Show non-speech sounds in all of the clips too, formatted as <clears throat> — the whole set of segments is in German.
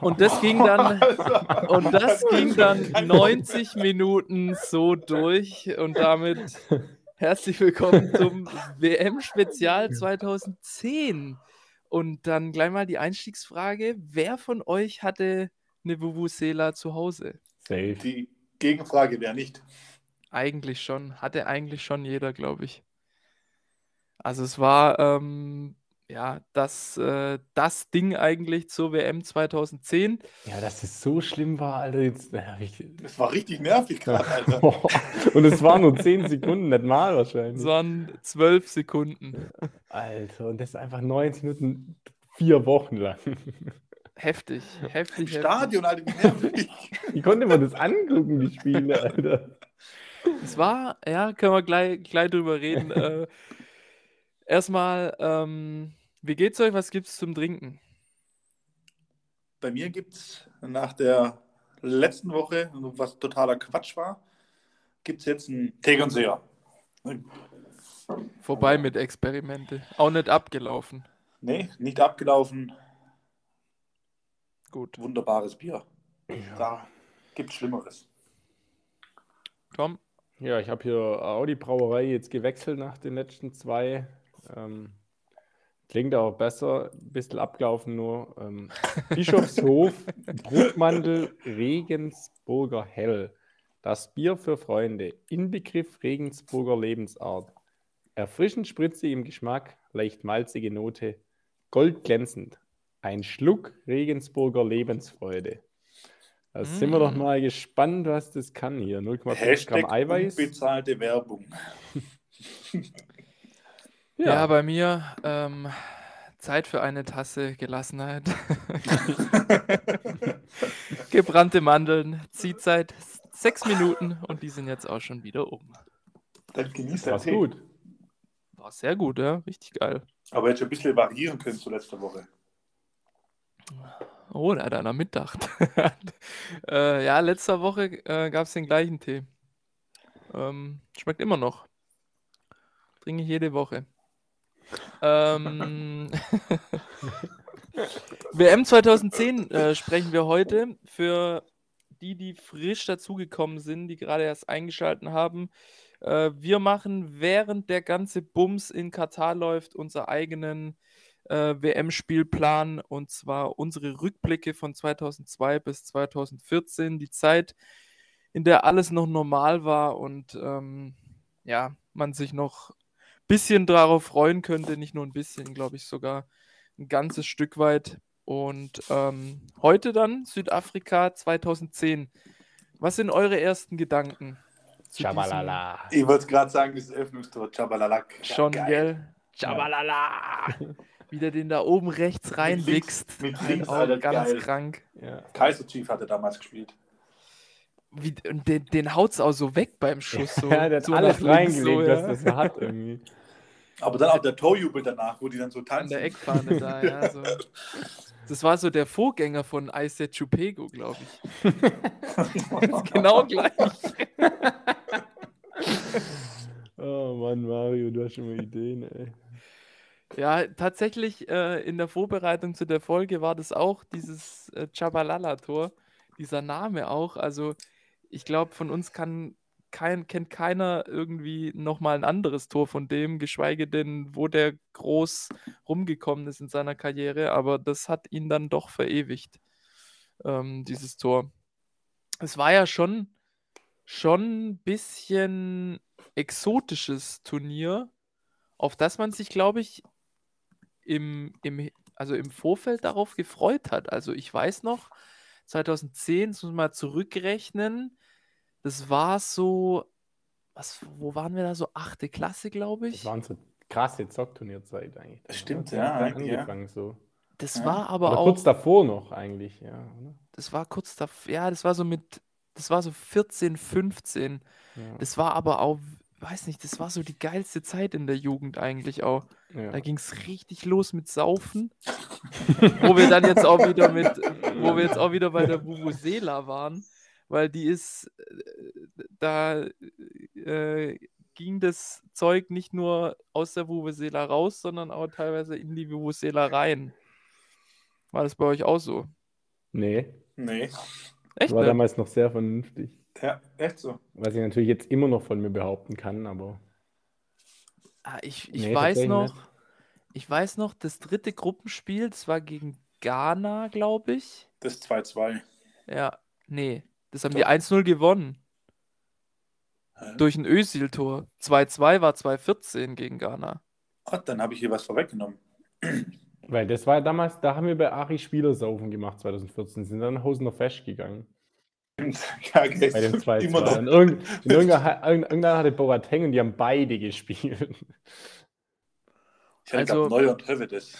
Und das ging dann, <laughs> und das ging dann 90 Minuten so durch. Und damit herzlich willkommen zum <laughs> WM-Spezial 2010. Und dann gleich mal die Einstiegsfrage: Wer von euch hatte eine Vuvuzela zu Hause? Safe. Die Gegenfrage wäre nicht. Eigentlich schon. Hatte eigentlich schon jeder, glaube ich. Also es war ähm, ja das, äh, das Ding eigentlich zur WM 2010. Ja, dass es so schlimm war, Alter. Jetzt, ich, Das war richtig nervig gerade, Alter. <laughs> und es waren nur 10 Sekunden, nicht mal Es wahrscheinlich. waren zwölf Sekunden. Alter, und das einfach 90 Minuten, vier Wochen lang. Heftig, Im heftig, heftig. Stadion, Alter, wie nervig. Wie konnte man das angucken, die Spiele, Alter? Es war, ja, können wir gleich, gleich drüber reden. <laughs> äh, erstmal, ähm, wie geht's euch? Was gibt's zum Trinken? Bei mir gibt es nach der letzten Woche, was totaler Quatsch war, gibt es jetzt einen Tegernseher. Vorbei mit Experimente. Auch nicht abgelaufen. Nee, nicht abgelaufen. Gut. Wunderbares Bier. Da gibt es Schlimmeres. Tom? Ja, ich habe hier Audi Brauerei jetzt gewechselt nach den letzten zwei. Ähm, klingt auch besser, ein bisschen abgelaufen nur. Ähm, Bischofshof, <laughs> Bruckmandel, Regensburger Hell. Das Bier für Freunde. Inbegriff Regensburger Lebensart. Erfrischend spritzig im Geschmack, leicht malzige Note, goldglänzend. Ein Schluck Regensburger Lebensfreude. Da sind wir doch Mm. mal gespannt, was das kann hier. 0,5 Gramm Eiweiß. unbezahlte Werbung. <laughs> Ja, bei mir ähm, Zeit für eine Tasse Gelassenheit. <laughs> Gebrannte Mandeln, zieht seit sechs Minuten und die sind jetzt auch schon wieder um. Dann genießt der war's Tee. gut. War sehr gut, ja, richtig geil. Aber hätte schon ein bisschen variieren können zu letzter Woche. Oh, da hat einer mitdacht. <laughs> äh, ja, letzter Woche äh, gab es den gleichen Tee. Ähm, schmeckt immer noch. Trinke ich jede Woche. Ähm, WM 2010 äh, sprechen wir heute. Für die, die frisch dazugekommen sind, die gerade erst eingeschaltet haben. Äh, wir machen, während der ganze Bums in Katar läuft, unseren eigenen äh, WM-Spielplan und zwar unsere Rückblicke von 2002 bis 2014, die Zeit, in der alles noch normal war und ähm, ja, man sich noch bisschen darauf freuen könnte, nicht nur ein bisschen, glaube ich sogar ein ganzes Stück weit. Und ähm, heute dann Südafrika 2010. Was sind eure ersten Gedanken? Schabalala. Ich wollte gerade sagen, das Öffnungstor, Chabalalak. Ja, Schon, geil. gell? Schabalala! <laughs> Wie der den da oben rechts reinwichst. mit links, Auge, Alter, ganz geil. krank. Ja. Kaiser Chief hatte damals gespielt. Wie, und den, den haut's auch so weg beim Schuss. So, <laughs> ja, der hat so alles reingelegt, so, was ja. das so hat irgendwie. Aber dann auch der Torjubel danach, wo die dann so An tanzen. der Eckfahne da, ja. <laughs> So. Das war so der Vorgänger von Ice Chupego, glaube ich. <laughs> Genau gleich. Oh Mann, Mario, du hast schon mal Ideen, ey. Ja, tatsächlich äh, in der Vorbereitung zu der Folge war das auch dieses äh, Chabalala-Tor, dieser Name auch. Also ich glaube, von uns kann kein, kennt keiner irgendwie nochmal ein anderes Tor von dem, geschweige denn, wo der groß rumgekommen ist in seiner Karriere. Aber das hat ihn dann doch verewigt, ähm, dieses Tor. Es war ja schon, ein bisschen exotisches Turnier, auf das man sich, glaube ich, im, im, also im Vorfeld darauf gefreut hat. Also ich weiß noch, 2010, das muss man mal zurückrechnen, das war so, was, wo waren wir da so? Achte Klasse, glaube Das ich. waren so krasse Zockturnierzeit eigentlich. Das stimmt, ja, dann eigentlich, ja. Angefangen so. Das Ja. war aber Oder auch, kurz davor noch eigentlich, ja. Oder? das war kurz davor, ja, das war so mit, das war so 14, 15. Ja. Das war aber auch, weiß nicht, das war so die geilste Zeit in der Jugend eigentlich auch. ja. Da ging es richtig los mit Saufen. <laughs> wo wir dann jetzt auch wieder mit, wo wir jetzt auch wieder bei der Vuvuzela waren, weil die ist, äh, da äh, ging das Zeug nicht nur aus der Vuvuzela raus, sondern auch teilweise in die Vuvuzela rein. War das bei euch auch so? Nee, Nee. Echt? war ne? damals noch sehr vernünftig. Ja, echt so. Was ich natürlich jetzt immer noch von mir behaupten kann, aber Ah, ich ich Nee, weiß noch, nicht. ich weiß noch, das dritte Gruppenspiel, das war gegen Ghana, glaube ich. Das 2-2. Ja, nee, das haben Doch. wir 1-0 gewonnen. Hä? Durch ein Özil-Tor. 2-2 war 2-14 gegen Ghana. Ah, dann habe ich hier was vorweggenommen. weil das war damals, da haben wir bei Ari Spielersaufen gemacht 2014, sind dann Hosener Fest gegangen. Ja, okay. Bei dem 2-2. Immer noch. <laughs> Und irgend, in irgendeiner, irgendeiner hatte Boateng und die haben beide gespielt. Ich Also- also, Neuer und Hövedes.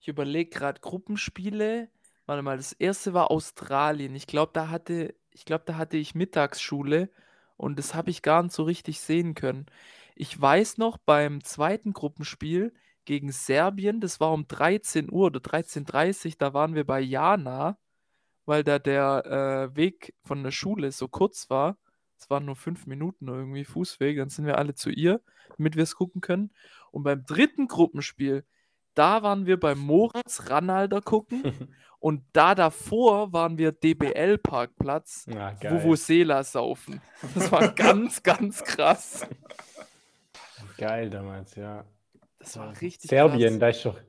Ich überlege gerade Gruppenspiele. Warte mal, das erste war Australien. Ich glaube, da hatte, ich glaube, da hatte ich Mittagsschule und das habe ich gar nicht so richtig sehen können. Ich weiß noch beim zweiten Gruppenspiel gegen Serbien, das war um 13 Uhr oder 13.30 Uhr, da waren wir bei Jana, weil da der äh, Weg von der Schule so kurz war. Es waren nur fünf Minuten irgendwie Fußweg, dann sind wir alle zu ihr, damit wir es gucken können. Und beim dritten Gruppenspiel, da waren wir beim Moritz Ranalder gucken <laughs> und da davor waren wir DBL-Parkplatz, Na, geil. Vuvuzela saufen. Das war ganz, <laughs> ganz krass. Geil damals, ja. Das war richtig Serbien, krass. da ist doch,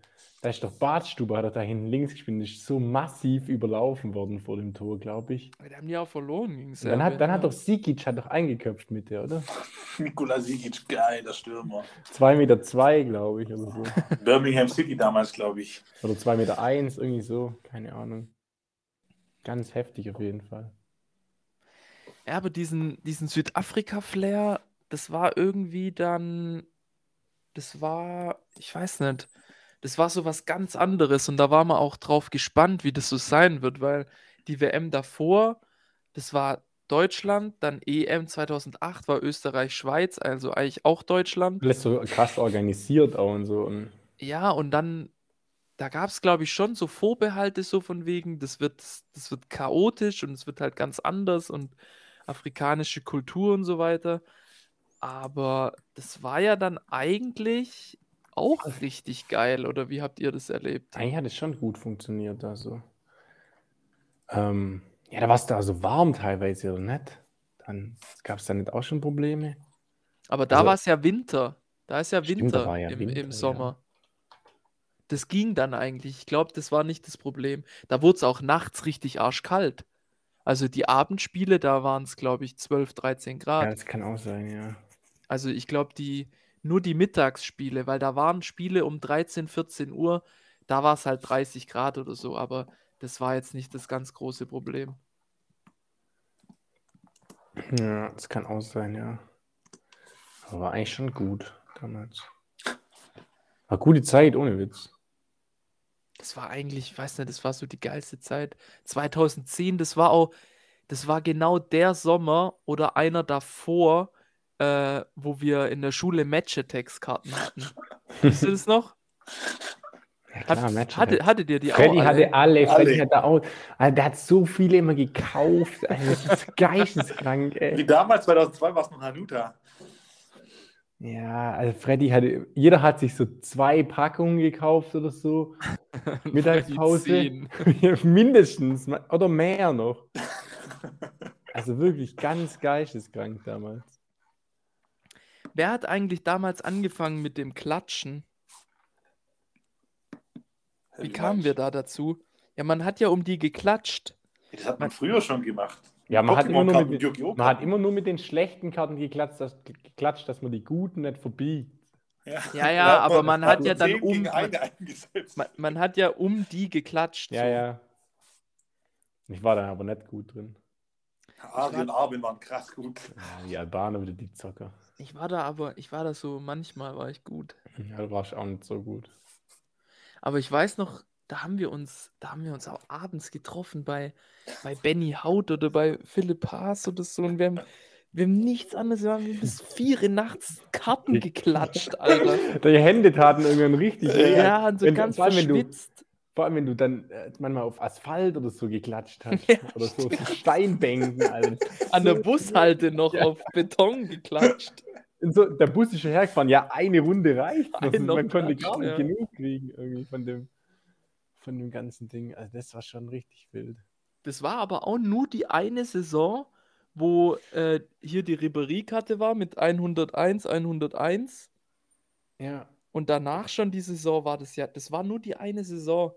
da ist doch Badstube, hat er da hinten links gespielt, und ist so massiv überlaufen worden vor dem Tor, glaube ich. Die haben ja auch verloren gegen Serbien. dann hat, dann ja. hat doch Sikic hat doch eingeköpft mit der, oder? <laughs> Nikola Sigic, geiler Stürmer. 2,2 Meter, zwei, glaube ich, oder so. <laughs> Birmingham City damals, glaube ich. Oder 2,1 Meter, eins, irgendwie so, keine Ahnung. Ganz heftig auf jeden Fall. Ja, aber diesen, diesen Südafrika-Flair, das war irgendwie dann, das war, ich weiß nicht, das war so was ganz anderes und da war man auch drauf gespannt, wie das so sein wird, weil die WM davor, das war Deutschland, dann EM 2008 war Österreich-Schweiz, also eigentlich auch Deutschland. Alles so krass organisiert auch und so. Ja, und dann, da gab es, glaube ich, schon so Vorbehalte, so von wegen, das wird, das wird chaotisch und es wird halt ganz anders und afrikanische Kultur und so weiter. Aber das war ja dann eigentlich auch richtig geil, oder wie habt ihr das erlebt? eigentlich hat es schon gut funktioniert, also. Ähm, ja, da war es da so warm teilweise, oder nicht? Dann gab es da nicht auch schon Probleme? Aber da Also- war es ja Winter. Da ist ja Stimmt, da Winter war ja im, Winter, im ja. Sommer. Das ging dann eigentlich. Ich glaube, das war nicht das Problem. Da wurde es auch nachts richtig arschkalt. Also die Abendspiele, da waren es, glaube ich, 12, 13 Ja, Grad. das kann auch sein, ja. Also ich glaube, die, nur die Mittagsspiele, weil da waren Spiele um 13, 14 Uhr, da war es halt 30 Grad oder so, aber das war jetzt nicht das ganz große Problem. Ja, das kann auch sein, ja. Aber war eigentlich schon gut damals. War gute Zeit, ohne Witz. Das war eigentlich, ich weiß nicht, das war so die geilste Zeit. 2010, das war auch, das war genau der Sommer oder einer davor, äh, wo wir in der Schule Match-Attacks-Karten hatten. Wisst ihr das noch? Ja, Hat, klar, Match hatte, hattet ihr die Freddy auch alle? hatte alle, Freddy Alle. hatte auch. Alter, der hat so viele immer gekauft. Alter, das ist geisteskrank, <laughs> Wie ey. damals, 2002, war es noch Hanuta. Ja, also Freddy hatte, jeder hat sich so zwei Packungen gekauft oder so. <laughs> Mittagspause. Freddy 10. <laughs> Mindestens oder mehr noch. Also wirklich ganz geisteskrank damals. Wer hat eigentlich damals angefangen mit dem Klatschen? Wie kamen wir da dazu? Ja, man hat ja um die geklatscht. Das hat man früher schon gemacht. Ja, man hat, immer nur mit, man hat immer nur mit den schlechten Karten geklatscht, dass, geklatscht, dass man die guten nicht verbiegt. Ja, ja, aber man hat ja dann um- man-. Man, man hat ja um die geklatscht. Ja, so. ja. Ich war dann aber nicht gut drin. Ari und Armin waren krass gut. Ja, die Albaner wieder die Zocker. Ich war da aber, ich war da so, manchmal war ich gut. Ja, du warst auch nicht so gut. Aber ich weiß noch, da haben wir uns, da haben wir uns auch abends getroffen bei, bei Benny Haut oder bei Philipp Haas oder so und wir haben, wir haben nichts anderes, wir haben bis vier Uhr nachts Karten geklatscht, Alter. Deine Hände taten irgendwann richtig. Ja, und so Wenn- ganz wenn du-. Vor allem, wenn du dann äh, manchmal auf Asphalt oder so geklatscht <laughs> hast. Ja, oder so, so <laughs> Steinbänken, Alter. An der Bushalte noch Ja. auf Beton geklatscht. So, der Bus ist schon hergefahren. Ja, eine Runde reicht. Ein noch Man konnte gar nicht ja. genug kriegen irgendwie von dem, von dem ganzen Ding. Also das war schon richtig wild. Das war aber auch nur die eine Saison, wo äh, hier die Ribéry-Karte war mit 101, 101. Ja. Und danach schon die Saison war das ja. Das war nur die eine Saison.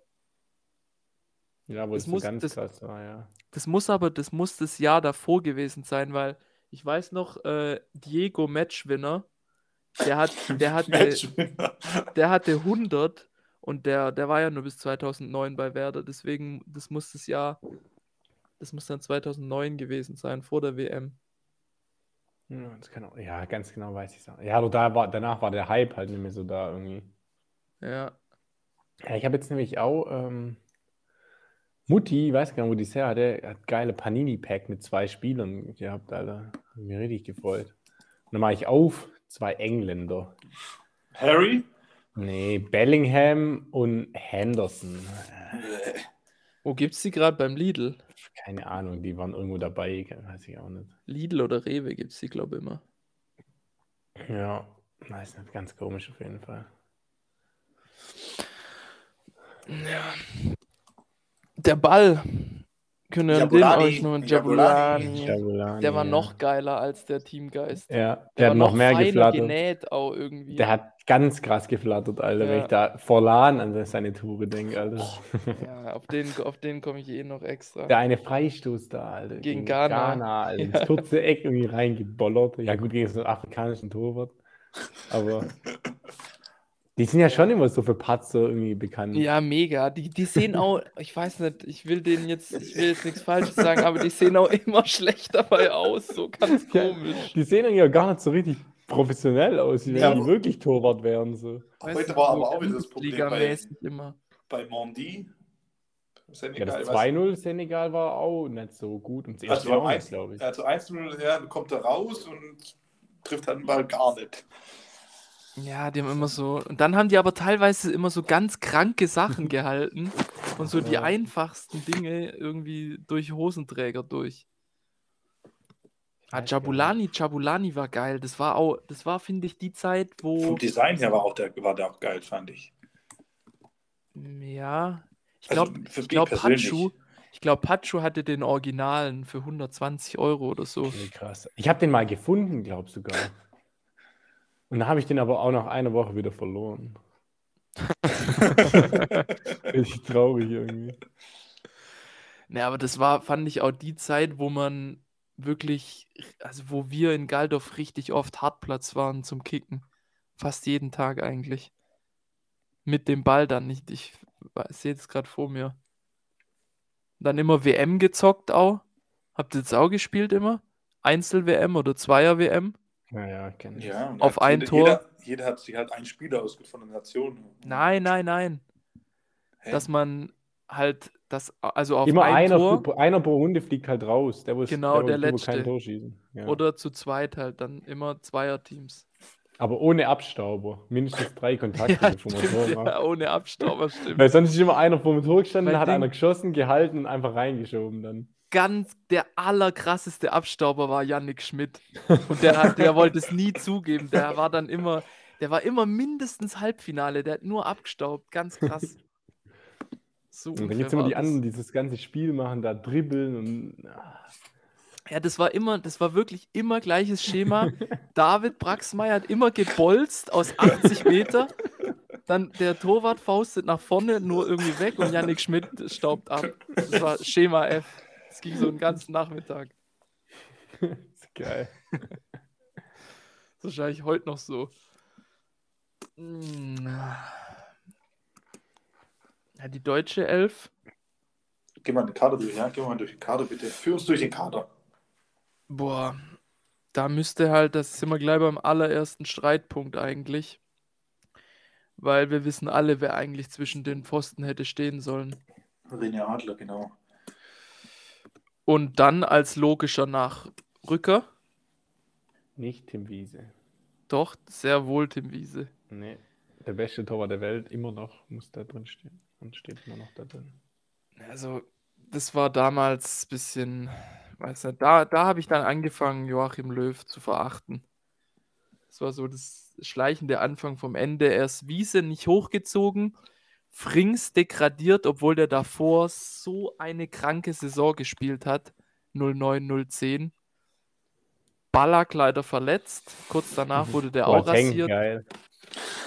Ja, wo Das es so muss- ganz das- krass war, ja. Das muss aber, das muss das Jahr davor gewesen sein, weil ich weiß noch, äh, Diego Matchwinner, der hat, <laughs> der hatte, der hatte 100 und der, der war ja nur bis 2009 bei Werder, deswegen, das muss das Jahr, das muss dann 2009 gewesen sein, vor der WM. Ja, auch, ja, ganz genau weiß ich es auch. Ja, aber da war, danach war der Hype halt nicht mehr so da irgendwie. Ja, Ja, ich habe jetzt nämlich auch ähm, Mutti, ich weiß gar nicht, wo die her hat, der hat geile Panini-Pack mit zwei Spielern gehabt, Alter. Hab mich richtig gefreut. Und dann mache ich auf, zwei Engländer. Harry? Nee, Bellingham und Henderson. Wo gibt's die gerade beim Lidl? Keine Ahnung, die waren irgendwo dabei, weiß ich auch nicht. Lidl oder Rewe gibt's die, glaube ich, immer. Ja, weiß nicht, ganz komisch auf jeden Fall. Ja. Der Ball. Können wir den euch noch Jabulani. Jabulani. Der war noch geiler als der Teamgeist. Ja, Der, der, hat noch mehr feiner geflattert. genäht auch irgendwie. Der hat ganz krass geflattert, Alter, wenn Ja. ich da vor Lan an seine Tore denke, Alter. Ja, auf den, auf den komme ich eh noch extra. Der eine Freistoß da, Alter. Gegen Ghana. Alter. Ja. Ins kurze Eck irgendwie reingebollert. Ja, gut, gegen so einen afrikanischen Torwart. Aber <laughs> die sind ja schon immer so für Patzer irgendwie bekannt. Ja, mega. Die, die sehen auch, <laughs> ich weiß nicht, ich will denen jetzt, ich will jetzt nichts Falsches sagen, aber die sehen auch immer schlecht dabei aus. So ganz Ja, komisch. Die sehen auch gar nicht so richtig professionell aus, wie wenn Ja, die wirklich Torwart wären. So. Weißt Heute du, war so aber auch wieder das Problem bei, immer. bei Mondi. Ja, Senegal, das weiß- 2-0 Senegal war auch nicht so gut. Und das Also erste beim nicht, glaube ich. Also 1-0, ja, dann kommt er raus und trifft den Ball gar nicht. Ja, die haben immer so. Und dann haben die aber teilweise immer so ganz kranke Sachen <laughs> gehalten und so die einfachsten Dinge irgendwie durch Hosenträger durch. Ah. Jabulani, Jabulani war geil. Das war auch, das war, finde ich, die Zeit, wo. Vom Design her war, auch der, war der auch geil, fand ich. Ja. Ich Also glaube, für ich glaube. Pachu, ich glaube, hatte den Originalen für 120 Euro oder so. Nee, krass. Ich habe den mal gefunden, glaube sogar. Und dann habe ich den aber auch nach einer Woche wieder verloren. <laughs> Richtig traurig irgendwie. Ne, aber das war, fand ich auch die Zeit, wo man wirklich, also wo wir in Galdorf richtig oft Hartplatz waren zum Kicken. Fast jeden Tag eigentlich. Mit dem Ball dann nicht. Ich sehe es gerade vor mir. Dann immer WM gezockt auch. Habt ihr jetzt auch gespielt immer? Einzel-WM oder Zweier-WM? Naja, kenne ich. Ja, Auf hat ein jeder, Tor? Jeder, jeder hat sich halt einen Spieler ausgesucht von der Nation. Nein, nein, nein. Hä? Dass man halt das, also auf Immer ein einer, Tor pro- einer pro Runde fliegt halt raus. Der, wo es- Genau, der kein Letzte. Tor schießen. Ja. oder zu zweit halt dann immer Zweierteams. Aber ohne Abstauber. Mindestens drei Kontakte, <laughs> Ja, bevor man stimmt, Tor ja, ohne Abstauber, stimmt. Weil sonst ist immer einer vor dem Tor gestanden, Bei hat Ding- einer geschossen, gehalten und einfach reingeschoben dann. Ganz der allerkrasseste Abstauber war Yannick Schmidt. Und der, hat, der wollte es nie zugeben. Der war dann immer, der war immer mindestens Halbfinale. Der hat nur abgestaubt. Ganz krass. So Und dann gibt es immer die anderen, die das ganze Spiel machen, da dribbeln und. ah, Ja, das war immer, das war wirklich immer gleiches Schema. David Braxmeier hat immer gebolzt aus 80 Meter. Dann der Torwart faustet nach vorne, nur irgendwie weg und Yannick Schmidt staubt ab. Das war Schema F. Das ging so einen ganzen Nachmittag. <laughs> ist geil. Das ist wahrscheinlich heute noch so. Mm. Ja, die deutsche Elf. Geh mal den Kader durch, ja? Geh mal durch den Kader, bitte. Führ uns durch den Kader. Boah, da müsste halt, das sind wir gleich beim allerersten Streitpunkt eigentlich. Weil wir wissen alle, wer eigentlich zwischen den Pfosten hätte stehen sollen. René Adler, genau. Und dann als logischer Nachrücker, Nicht Tim Wiese. doch, sehr wohl Tim Wiese. Nee. Der beste Torwart der Welt, immer noch, muss da drin stehen. Und steht immer noch da drin. Also, das war damals ein bisschen, weiß nicht, da, da habe ich dann angefangen, Joachim Löw zu verachten. Das war so das schleichende Anfang vom Ende. Erst Wiese nicht hochgezogen, Frings degradiert, obwohl der davor so eine kranke Saison gespielt hat. 09-010. Ballack leider verletzt. Kurz danach wurde der auch Boateng, rasiert. geil.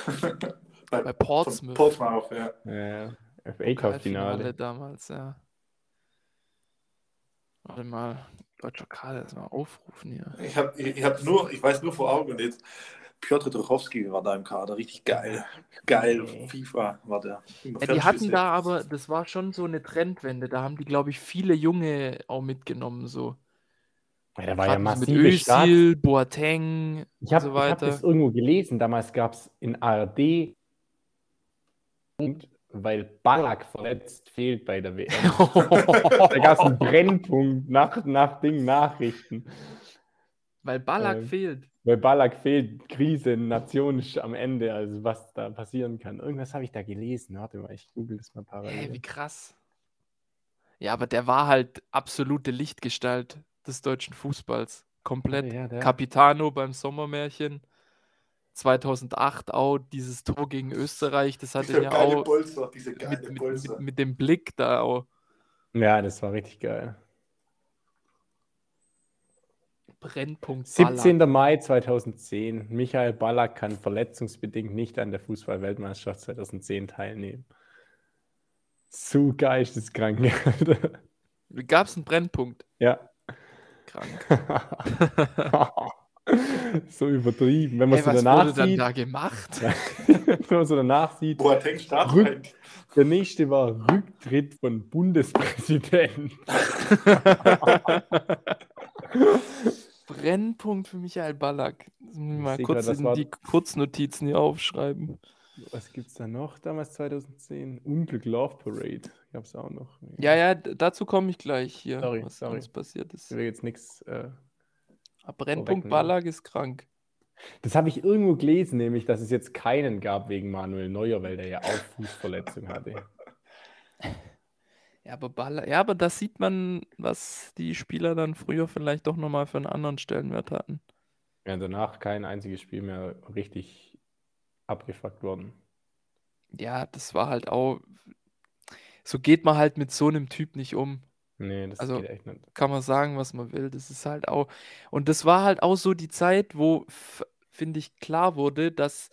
<laughs> Bei Portsmouth. Portsmouth, ja. Ja, FA Cup Pokalfinale Finale. damals, ja. Warte mal, deutscher Kader erstmal aufrufen hier. Ich, hab, ich, ich, hab nur, ich weiß nur vor Augen und jetzt Piotr Trochowski war da im Kader. Richtig geil. Geil. FIFA war der. Ja, die hatten da aber, das war schon so eine Trendwende. Da haben die, glaube ich, viele Junge auch mitgenommen. So. Ja, da war Gerade ja mit massive Start. Özil, Boateng Ich habe so hab weiter. das irgendwo gelesen. Damals gab es in ARD, weil Ballack verletzt fehlt bei der WM. <laughs> da gab es einen Brennpunkt nach, nach Ding Nachrichten. Weil Ballack Ähm, fehlt. Weil Ballack fehlt, Krise, Nation ist am Ende, also was da passieren kann. Irgendwas habe ich da gelesen. Warte mal, ich google das mal Hä, parallel. wie krass. Ja, aber der war halt absolute Lichtgestalt des deutschen Fußballs. Komplett. Ja, der- Capitano beim Sommermärchen. 2008 auch dieses Tor gegen Österreich. Das hat ihn Diese ja auch Bolzer, diese geile mit, mit, mit, mit dem Blick da auch. ja, das war richtig geil. Brennpunkt. Ballack. 17. Mai 2010. Michael Ballack kann verletzungsbedingt nicht an der Fußball-Weltmeisterschaft 2010 teilnehmen. So geisteskrank. <laughs> Gab es einen Brennpunkt? ja. Krank. <laughs> so übertrieben. Wenn man Ey, so was danach wurde dann sieht, da gemacht? <laughs> wenn man so danach sieht, Boateng der nächste war Rücktritt von Bundespräsident. Brennpunkt für Michael Ballack. Mal kurz grad, war- die Kurznotizen hier aufschreiben. Was gibt's da noch damals 2010? Unglück Love Parade. Gab's auch noch. Ja, ja, dazu komme ich gleich hier, Sorry, was sorry. uns passiert ist. Ich will jetzt nichts. Äh, Aber Brennpunkt. Ballack ist krank. Das habe ich irgendwo gelesen, nämlich, dass es jetzt keinen gab wegen Manuel Neuer, weil der ja auch Fußverletzung hatte. <laughs> Ja, aber Ballack, ja, aber da sieht man, was die Spieler dann früher vielleicht doch nochmal für einen anderen Stellenwert hatten. Ja, danach kein einziges Spiel mehr richtig abgefuckt worden. Ja, das war halt auch. So geht man halt mit so einem Typ nicht um. Nee, das Also- geht echt nicht. kann man sagen, was man will. Das ist halt auch. Und das war halt auch so die Zeit, wo, finde ich, klar wurde, dass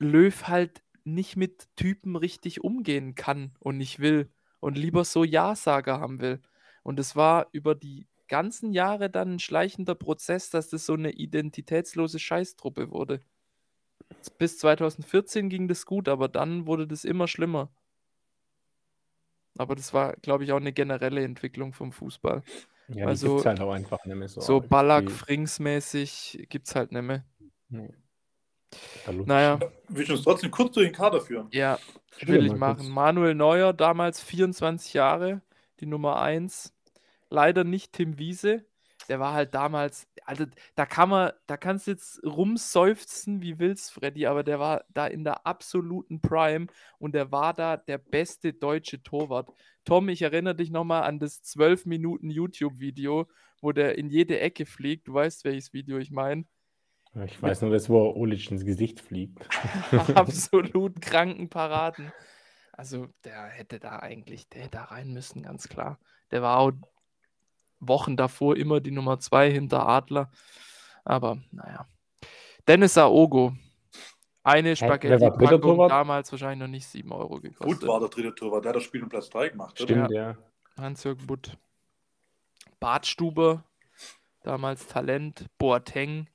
Löw halt nicht mit Typen richtig umgehen kann und nicht will und lieber so Ja-Sager haben will. Und es war über die ganzen Jahre dann ein schleichender Prozess, dass das so eine identitätslose Scheißtruppe wurde. Bis 2014 ging das gut, aber dann wurde das immer schlimmer. Aber das war, glaube ich, auch eine generelle Entwicklung vom Fußball. Ja, also, halt auch einfach nicht mehr so. So arg. Ballack, Die- Frings-mäßig gibt's halt nicht mehr. Nee. Lutsch. Naja, Willst du uns trotzdem kurz durch den Kader führen? ja, Ich will will ich machen. kurz- Manuel Neuer, damals 24 Jahre, die Nummer 1. Leider nicht Tim Wiese. Der war halt damals, also da kann man, da kannst du jetzt rumseufzen, wie willst, Freddy, aber der war da in der absoluten Prime und der war da der beste deutsche Torwart. Tom, ich erinnere dich nochmal an das 12 Minuten YouTube-Video, wo der in jede Ecke fliegt. Du weißt, welches Video ich meine. Ich weiß nur, das, wo Olic ins Gesicht fliegt. <laughs> absolut <laughs> kranken Paraden. Also der hätte da eigentlich, der hätte da rein müssen, ganz klar. Der war auch Wochen davor immer die Nummer zwei hinter Adler. Aber naja. Dennis Aogo. Eine Spaghetti-Packung, damals wahrscheinlich noch nicht 7 Euro Gut gekostet. war der dritte Torwart, der hat das Spiel um Platz 3 gemacht. Oder? Stimmt, ja. Hans-Jürgen Butt. Bartstuber, damals Talent. Boateng.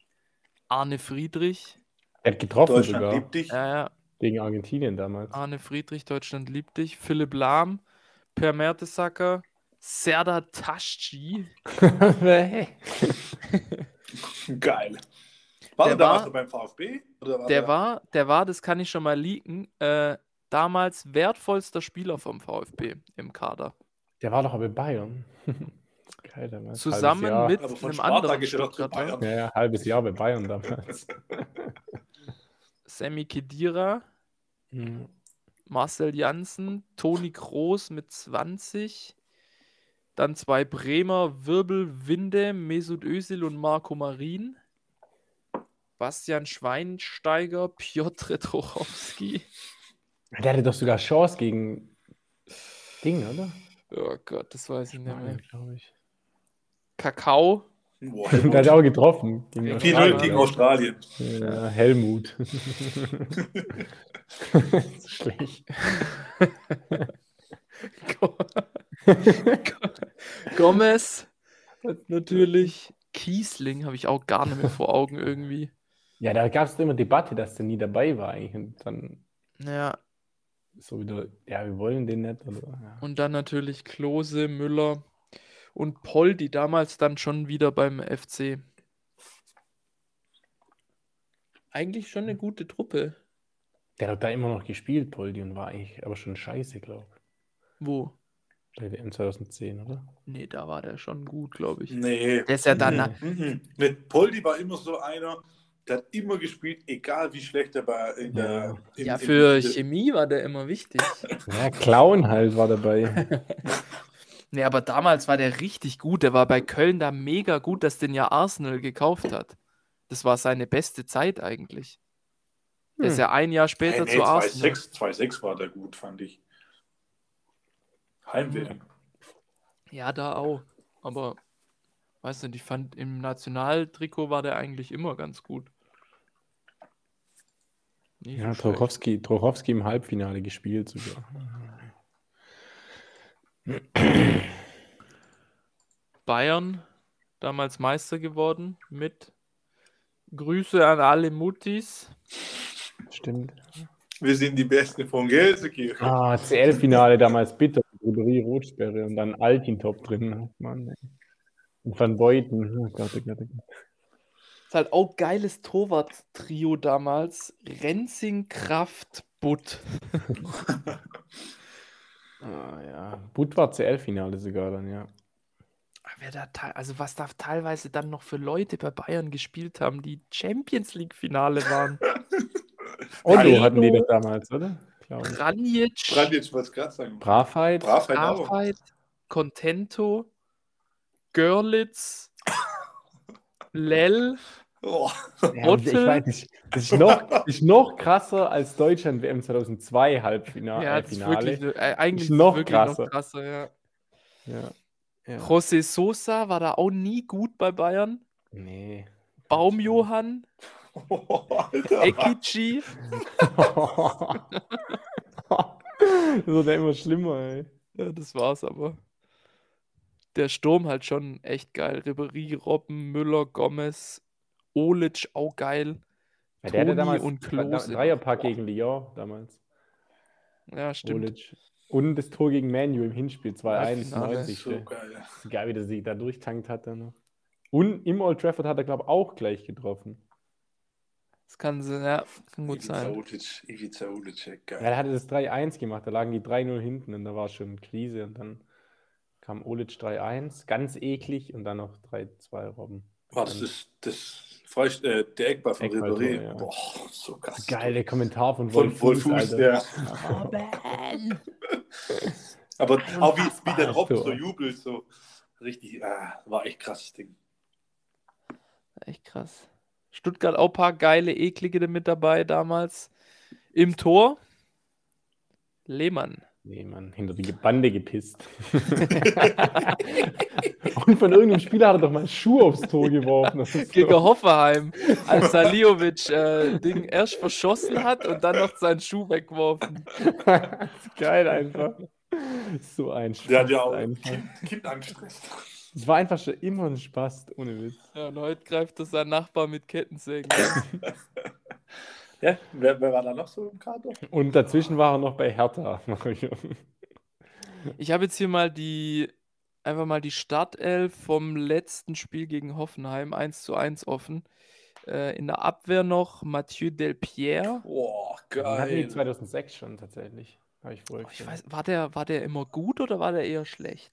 Arne Friedrich. Er hat getroffen Deutschland sogar. liebt dich. Ja, ja. Gegen Argentinien damals. Arne Friedrich, Deutschland liebt dich. Philipp Lahm, Per Mertesacker, Serdar Tasci. <laughs> Geil. War Der der, da war- beim VfB? Oder war Der war, der war, das kann ich schon mal leaken, äh, damals wertvollster Spieler vom VfB im Kader. Der war doch aber bei Bayern. <laughs> Geil, damals. Zusammen halbes mit einem anderen er Stuttgarter, Bayern. Jahr. Ja, ja, halbes Jahr bei Bayern damals. <laughs> Sammy Kedira, Mhm. Marcel Janssen, Toni Kroos mit 20, dann zwei Bremer, Wirbel, Winde, Mesut Özil und Marco Marin, Bastian Schweinsteiger, <laughs> Piotr Trochowski, Der hatte doch sogar Chance gegen Ding, oder? Oh Gott, das weiß ich nicht mehr. Glaube ich. Kakao. Boah, <laughs> Der hat auch getroffen. Gegen Gegen 4-0 Australien. gegen Australien. Ja, Helmut. so <laughs> schlecht. <laughs> Gomez. Natürlich. Kiesling habe ich auch gar nicht mehr vor Augen irgendwie. Ja, da gab es immer Debatte, dass der nie dabei war eigentlich. Und dann Ja, so wieder, ja, wir wollen den nicht. Oder, ja. und dann natürlich Klose, Müller und Poll, die damals dann schon wieder beim FC. Eigentlich schon eine gute Truppe. Der hat da immer noch gespielt, Poldi, und war eigentlich aber schon scheiße, glaube ich. Wo? Bei WM 2010, oder? Nee, da war der schon gut, glaube ich. Nee. Der ist ja dann. Nee. Mhm. Mit Poldi war immer so einer, der hat immer gespielt, egal wie schlecht er war. In der, im- Ja, für im- Chemie war der immer wichtig. Ja, Clown halt war dabei. <laughs> Nee, aber damals war der richtig gut. Der war bei Köln da mega gut, dass den ja Arsenal gekauft hat. Das war seine beste Zeit eigentlich. Der ist Hm. ja ein Jahr später nee, zu Arsenal. 2-6 2-6 war der gut, fand ich. Heimweh. Ja, da auch. Aber weiß nicht, ich fand im Nationaltrikot war der eigentlich immer ganz gut. Nicht Ja, so. Trochowski, Trochowski im Halbfinale gespielt sogar. Bayern damals Meister geworden mit Grüße an alle Muttis. Stimmt. Wir sind die Besten von Gelsenkirchen. Ah, CL-Finale damals bitter. Ribery Rotsperre und dann Altintop drin. Mann, ey. Und Van Beuten. Oh Gott, oh Gott, oh Gott. Ist halt auch geiles Torwart-Trio damals. Renzing, Kraft, Butt. <laughs> Ah, ja. Butt war CL-Finale sogar dann, ja. Wer da te- also was da teilweise dann noch für Leute bei Bayern gespielt haben, die Champions League-Finale waren. <laughs> Otto hatten die das damals, oder? Ich. Kranjic, Branditsch, was gerade sagen. Bravheit auch. Arbeit, Contento, Görlitz, <laughs> Lell. Oh. Ja, ich Otto. weiß nicht. Das ist noch, <laughs> ist noch krasser als Deutschland WM 2002 Halbfinale. Ja, das ist Finale. wirklich, äh, eigentlich Ist noch wirklich krasser. noch krasser. Ja. Ja. ja. José Sosa war da auch nie gut bei Bayern. Nee. Baumjohann, Alter. Ekici. <laughs> das wird ja immer schlimmer, ey. Ja, das war's aber. Der Sturm halt schon echt geil. Ribery, Robben, Müller, Gomez, Olic auch geil. Ja, der hatte Toni damals und Klose. Dreierpack gegen Lyon damals. Ja, stimmt. Olic. Und das Tor gegen Manu im Hinspiel 2-1, Halbfinale. 90. So geil. Geil, wie der sich da durchtankt hat dann noch. Und im Old Trafford hat er, glaube ich, auch gleich getroffen. Das kann, ja, kann gut Ivica sein. Ulic, Ivica Ulic, Ja, geil. er hatte das 3-1 gemacht, da lagen die 3-0 hinten und da war schon Krise und dann kam Olic 3-1, ganz eklig und dann noch 3-2 Robben. Was ist das? Freist, äh, der Eckball von Eckball, Ribéry. ja. Boah, so krass. Geil, der Kommentar von Von Wolf, Wolf Fuß, ja. <laughs> Aber auch wie, wie der Rob so. so jubelt, so richtig, ah, war echt krasses Ding. Echt krass. Stuttgart auch ein paar geile, eklige mit dabei damals. Im Tor. Lehmann. Nee, Mann, hinter die Bande gepisst. <laughs> und von irgendeinem Spieler hat er doch mal einen Schuh aufs Tor geworfen. Das ist Gegen so, Hoffenheim, als Saliovic äh, Ding erst verschossen hat und dann noch seinen Schuh weggeworfen. <laughs> das ist geil einfach. So ein Spaß. Der hat ja auch einfach. kind, angestresst. Es war einfach schon immer ein Spaß, ohne Witz. Ja, und heute greift er sein Nachbar mit Kettensägen. <laughs> Ja, wer, wer war da noch so im Kader? Und dazwischen war er noch bei Hertha. <laughs> Mario. Ich habe jetzt hier mal die einfach mal die Startelf vom letzten Spiel gegen Hoffenheim 1 zu 1 offen. Äh, in der Abwehr noch Mathieu Delpierre. Boah, geil. 2006 schon tatsächlich. Habe ich vorher Oh, ich weiß, war der, war der immer gut oder war der eher schlecht?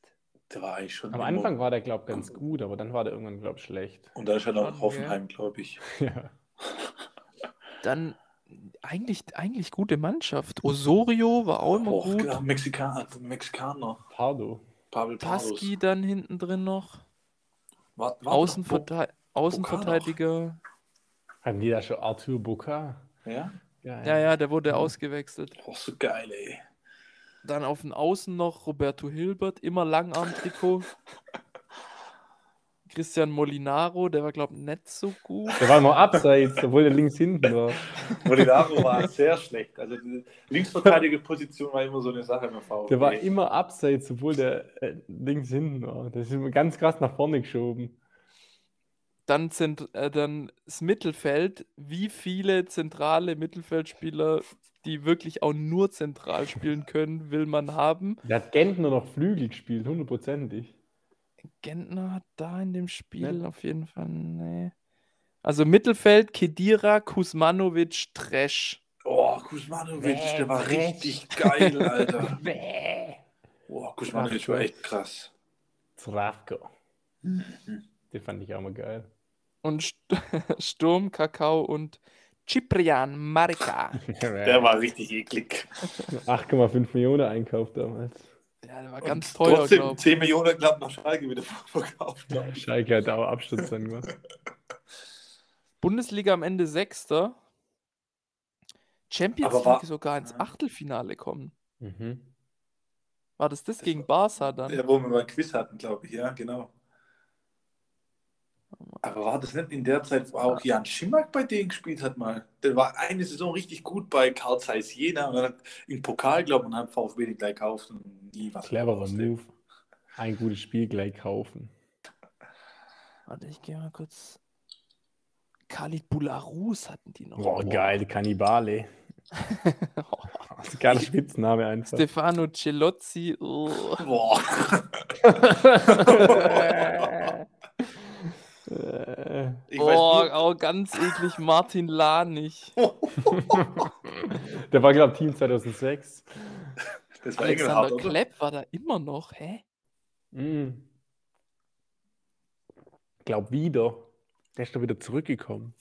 Der war eigentlich schon Am immer- Anfang war der, glaube ich, ganz gut, aber dann war der irgendwann, glaube ich, schlecht. Und da ist halt Schon, auch Hoffenheim, glaube ich. <laughs> Ja. <laughs> Dann eigentlich, eigentlich gute Mannschaft. Osorio war auch immer Boah, gut. ja, Mexikaner, Mexikaner. Pardo. Pavel. Pasky dann hinten drin noch. War, war Außenverte Außenverteidiger. Hatten die da schon Arthur Buka? Ja? Geil. Ja, ja, der wurde ausgewechselt. Oh, so geil, ey. Dann auf den Außen noch Roberto Hilbert, immer Langarm-Trikot. <laughs> Christian Molinaro, der war, glaube ich, nicht so gut. Der war noch abseits, obwohl der links hinten war. <laughs> Molinaro war sehr schlecht. Also die Linksverteidigerposition war immer so eine Sache im VfB. Der war immer abseits, obwohl der äh, links hinten war. Das ist immer ganz krass nach vorne geschoben. Dann, sind, äh, dann das Mittelfeld. Wie viele zentrale Mittelfeldspieler, die wirklich auch nur zentral spielen können, will man haben? Der hat Gentner noch Flügel gespielt, hundertprozentig. Gentner hat da in dem Spiel Ne? auf jeden Fall, nee. Also Mittelfeld, Kedira, Kuzmanovic, Tresch. Oh, Kuzmanovic, der war Bäh, richtig geil, Alter. <laughs> Bäh. Oh, Kuzmanovic war echt krass. Zdravko. Den fand ich auch mal geil. Und St <laughs> Sturm, Kakao und Ciprian Marca. <laughs> Der war richtig eklig. 8,5 Millionen Einkauf damals. Ja, der war Und ganz teuer, Trotzdem glaube ich. 10 Millionen, glaube nach Schalke wieder <laughs> verkauft. glaub ich. Schalke hat auch Absturz dann gemacht. <laughs> Bundesliga am Ende Sechster. Champions Aber war- League sogar ins Ja. Achtelfinale kommen. Mhm. War das das gegen Barca dann? Ja, wo wir mal ein Quiz hatten, glaube ich. Ja, genau. Aber war das nicht in der Zeit, wo auch Jan Schimak bei denen gespielt hat mal? Der war eine Saison richtig gut bei Karl Zeiss Jena und hat im Pokal, glaube ich, und hat VfB den gleich gekauft und nie was Cleverer. Move. Ein gutes Spiel gleich kaufen. Warte, ich gehe mal kurz. Khalid Bularus hatten die noch. Boah, geil, Kannibale. <laughs> Das ist ein geiler Spitzname einfach. Stefano Celozzi. Oh. Boah. <laughs> <laughs> Äh, Ich Oh, auch ganz eklig Martin Lanich. <laughs> Der war, glaube ich, Team 2006. nur, das war Alexander oder? Klepp war da immer noch. Hä? Mhm. Glaub wieder. Der ist doch wieder zurückgekommen.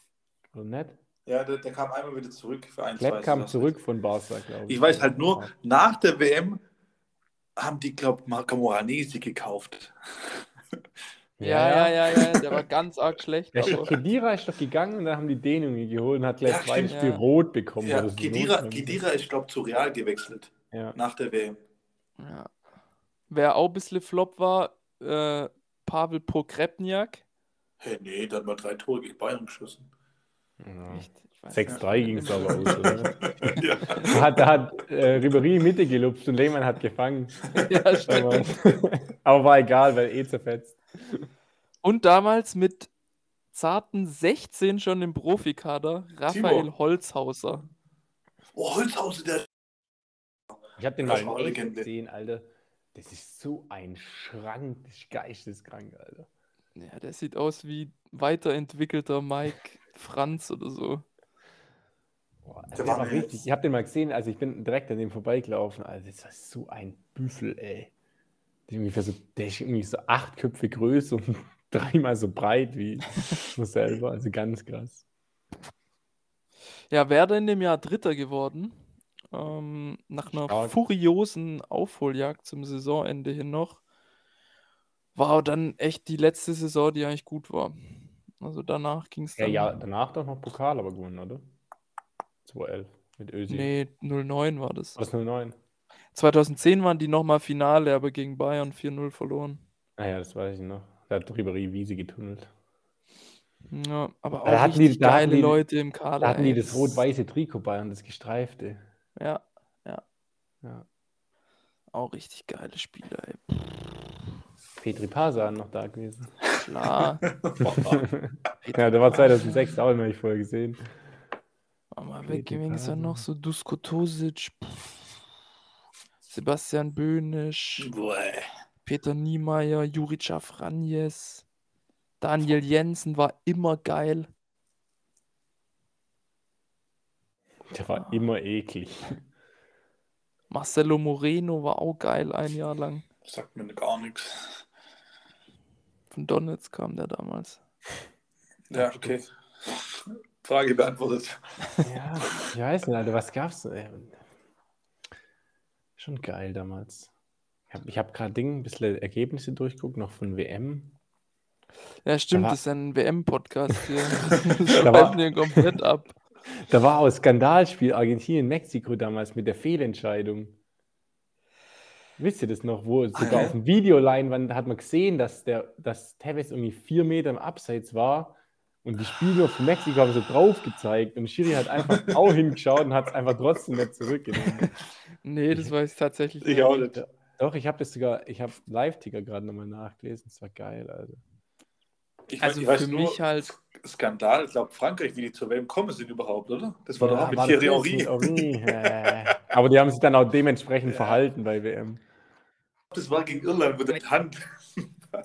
Oder nicht? Ja, der, der kam einmal wieder zurück für ein, Klepp zwei kam zurück von Barca, glaube ich. Ich weiß halt nur, nach der WM haben die, glaube ich, Marco Moranesi gekauft. <laughs> Ja, ja, ja, ja, der war ganz arg schlecht. Der Aber Kedira ist doch gegangen und dann haben die den irgendwie geholt und hat gleich Ja, zwei. Spiel Ja. rot bekommen. Ja, oder so. Kedira, Kedira ist, glaube ich, zu Real gewechselt Ja. nach der WM. ja. Wer auch ein bisschen flop war, äh, Pavel Pokrebniak. Hey, nee, hat mal drei Tore gegen Bayern geschossen. Ja. Echt? Ich weiß 6-3 nicht. ging es aber aus, oder? <laughs> ja. Da hat, da hat äh, Ribéry Mitte gelupft und Lehmann hat gefangen. <laughs> Ja, stimmt. <laughs> aber war egal, weil eh zerfetzt. Und damals mit zarten 16 schon im Profikader Raphael Timo. Holzhauser. Oh, Holzhausen, der. Ich habe den mal gesehen, Alter. Das ist so ein Schrank, das ist geisteskrank, Alter. Ja, der sieht aus wie weiterentwickelter Mike Franz oder so. Boah, also Der der war richtig. Ich habe den mal gesehen, also ich bin direkt an dem vorbeigelaufen. Also das war so ein Büffel, ey. Der, ungefähr so, der ist irgendwie so acht Köpfe größer und <laughs> dreimal so breit wie <laughs> nur selber. Also ganz krass. Ja, Werder in dem Jahr Dritter geworden. Ähm, nach einer Stark. furiosen Aufholjagd zum Saisonende hin noch. War dann echt die letzte Saison, die eigentlich gut war. Also danach ging es Ja, dann. ja, danach doch noch Pokal aber gewonnen, oder? 2011 mit Özil. Nee, 09 war das. War das 09? 2010 waren die nochmal Finale, aber gegen Bayern 4-0 verloren. Ah ja, das weiß ich noch. Da hat Ribéry Wiese getunnelt. Ja, aber auch Da hatten die- da hatten geile die- Leute im Kader. Da hatten die ey, das rot-weiße Trikot und das gestreifte. Ja, Ja. auch richtig geile Spieler, ey. Petri Pasan noch da gewesen. Klar. <laughs> ja, der war 2006 auch noch nicht vorher gesehen. Mal Petri weg, wen ging's dann noch? So Dusko Tosic, Sebastian Böhnisch, Boah. Peter Niemeyer, Jurica Franjes, Daniel Jensen war immer geil. Der war immer eklig. Marcelo Moreno war auch geil ein Jahr lang. Sagt mir gar nichts. Von Donetsk kam der damals. Ja, okay. Frage beantwortet. Ja, ich weiß nicht, Alter, was gab's? Ey? Schon geil damals. Ich habe hab gerade Ding ein bisschen Ergebnisse durchguckt, noch von WM. Ja, stimmt, war- das ist ein WM-Podcast hier. <laughs> Da war- Schreiben wir komplett ab. Da war auch Skandalspiel Argentinien-Mexiko damals mit der Fehlentscheidung. Wisst ihr das noch, wo sogar auf dem Videoleinwand hat man gesehen, dass der, dass Tevez irgendwie vier Meter im Abseits war und die Spieler von Mexiko haben so drauf gezeigt und Schiri hat einfach <laughs> auch hingeschaut und hat es einfach trotzdem nicht zurückgenommen. Nee, das weiß ich tatsächlich Ich auch nicht. Doch, ich habe das sogar, ich habe Live-Ticker gerade nochmal nachgelesen, das war geil, also. Ich Also ich weiß für nur, mich halt- Skandal, ich glaube Frankreich, wie die zur WM kommen sind überhaupt, oder? Das war doch Ja, auch mit Thierry Henry. <laughs> Aber die haben sich dann auch dementsprechend verhalten bei WM. Das war gegen Irland mit der Hand.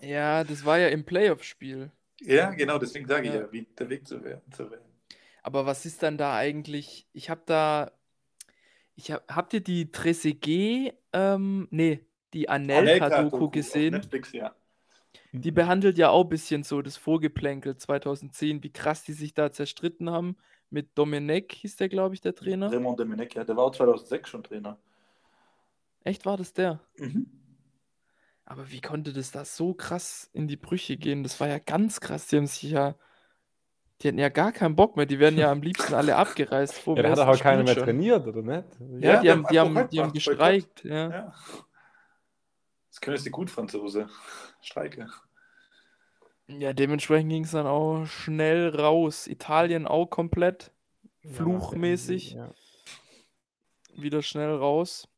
Ja, das war ja im Playoff-Spiel. Ja, genau, deswegen sage ich Ja. wie der Weg zur WM. Zur WM. Aber was ist dann da eigentlich? Ich habe da. Ich hab, habt ihr die Trezeguet, ähm, nee, die Anelka-Doku gesehen? Netflix, ja. Die behandelt ja auch ein bisschen so das Vorgeplänkel 2010, wie krass die sich da zerstritten haben. Mit Domenech hieß der, glaube ich, der Trainer. Raymond Domenech, ja, der war auch 2006 schon Trainer. Echt war das der? Mhm. Aber wie konnte das da so krass in die Brüche gehen? Das war ja ganz krass. Die haben sich ja. Die hatten ja gar keinen Bock mehr. Die werden ja am liebsten alle abgereist. Vor Ja, da hat auch keiner mehr trainiert, oder nicht? Ja, Ja, die, haben, der die, haben, die haben gestreikt. Ja. Ja. Das können sie gut, Franzose. Streike. ja, dementsprechend ging es dann auch schnell raus. Italien auch komplett fluchmäßig Ja. wieder schnell raus.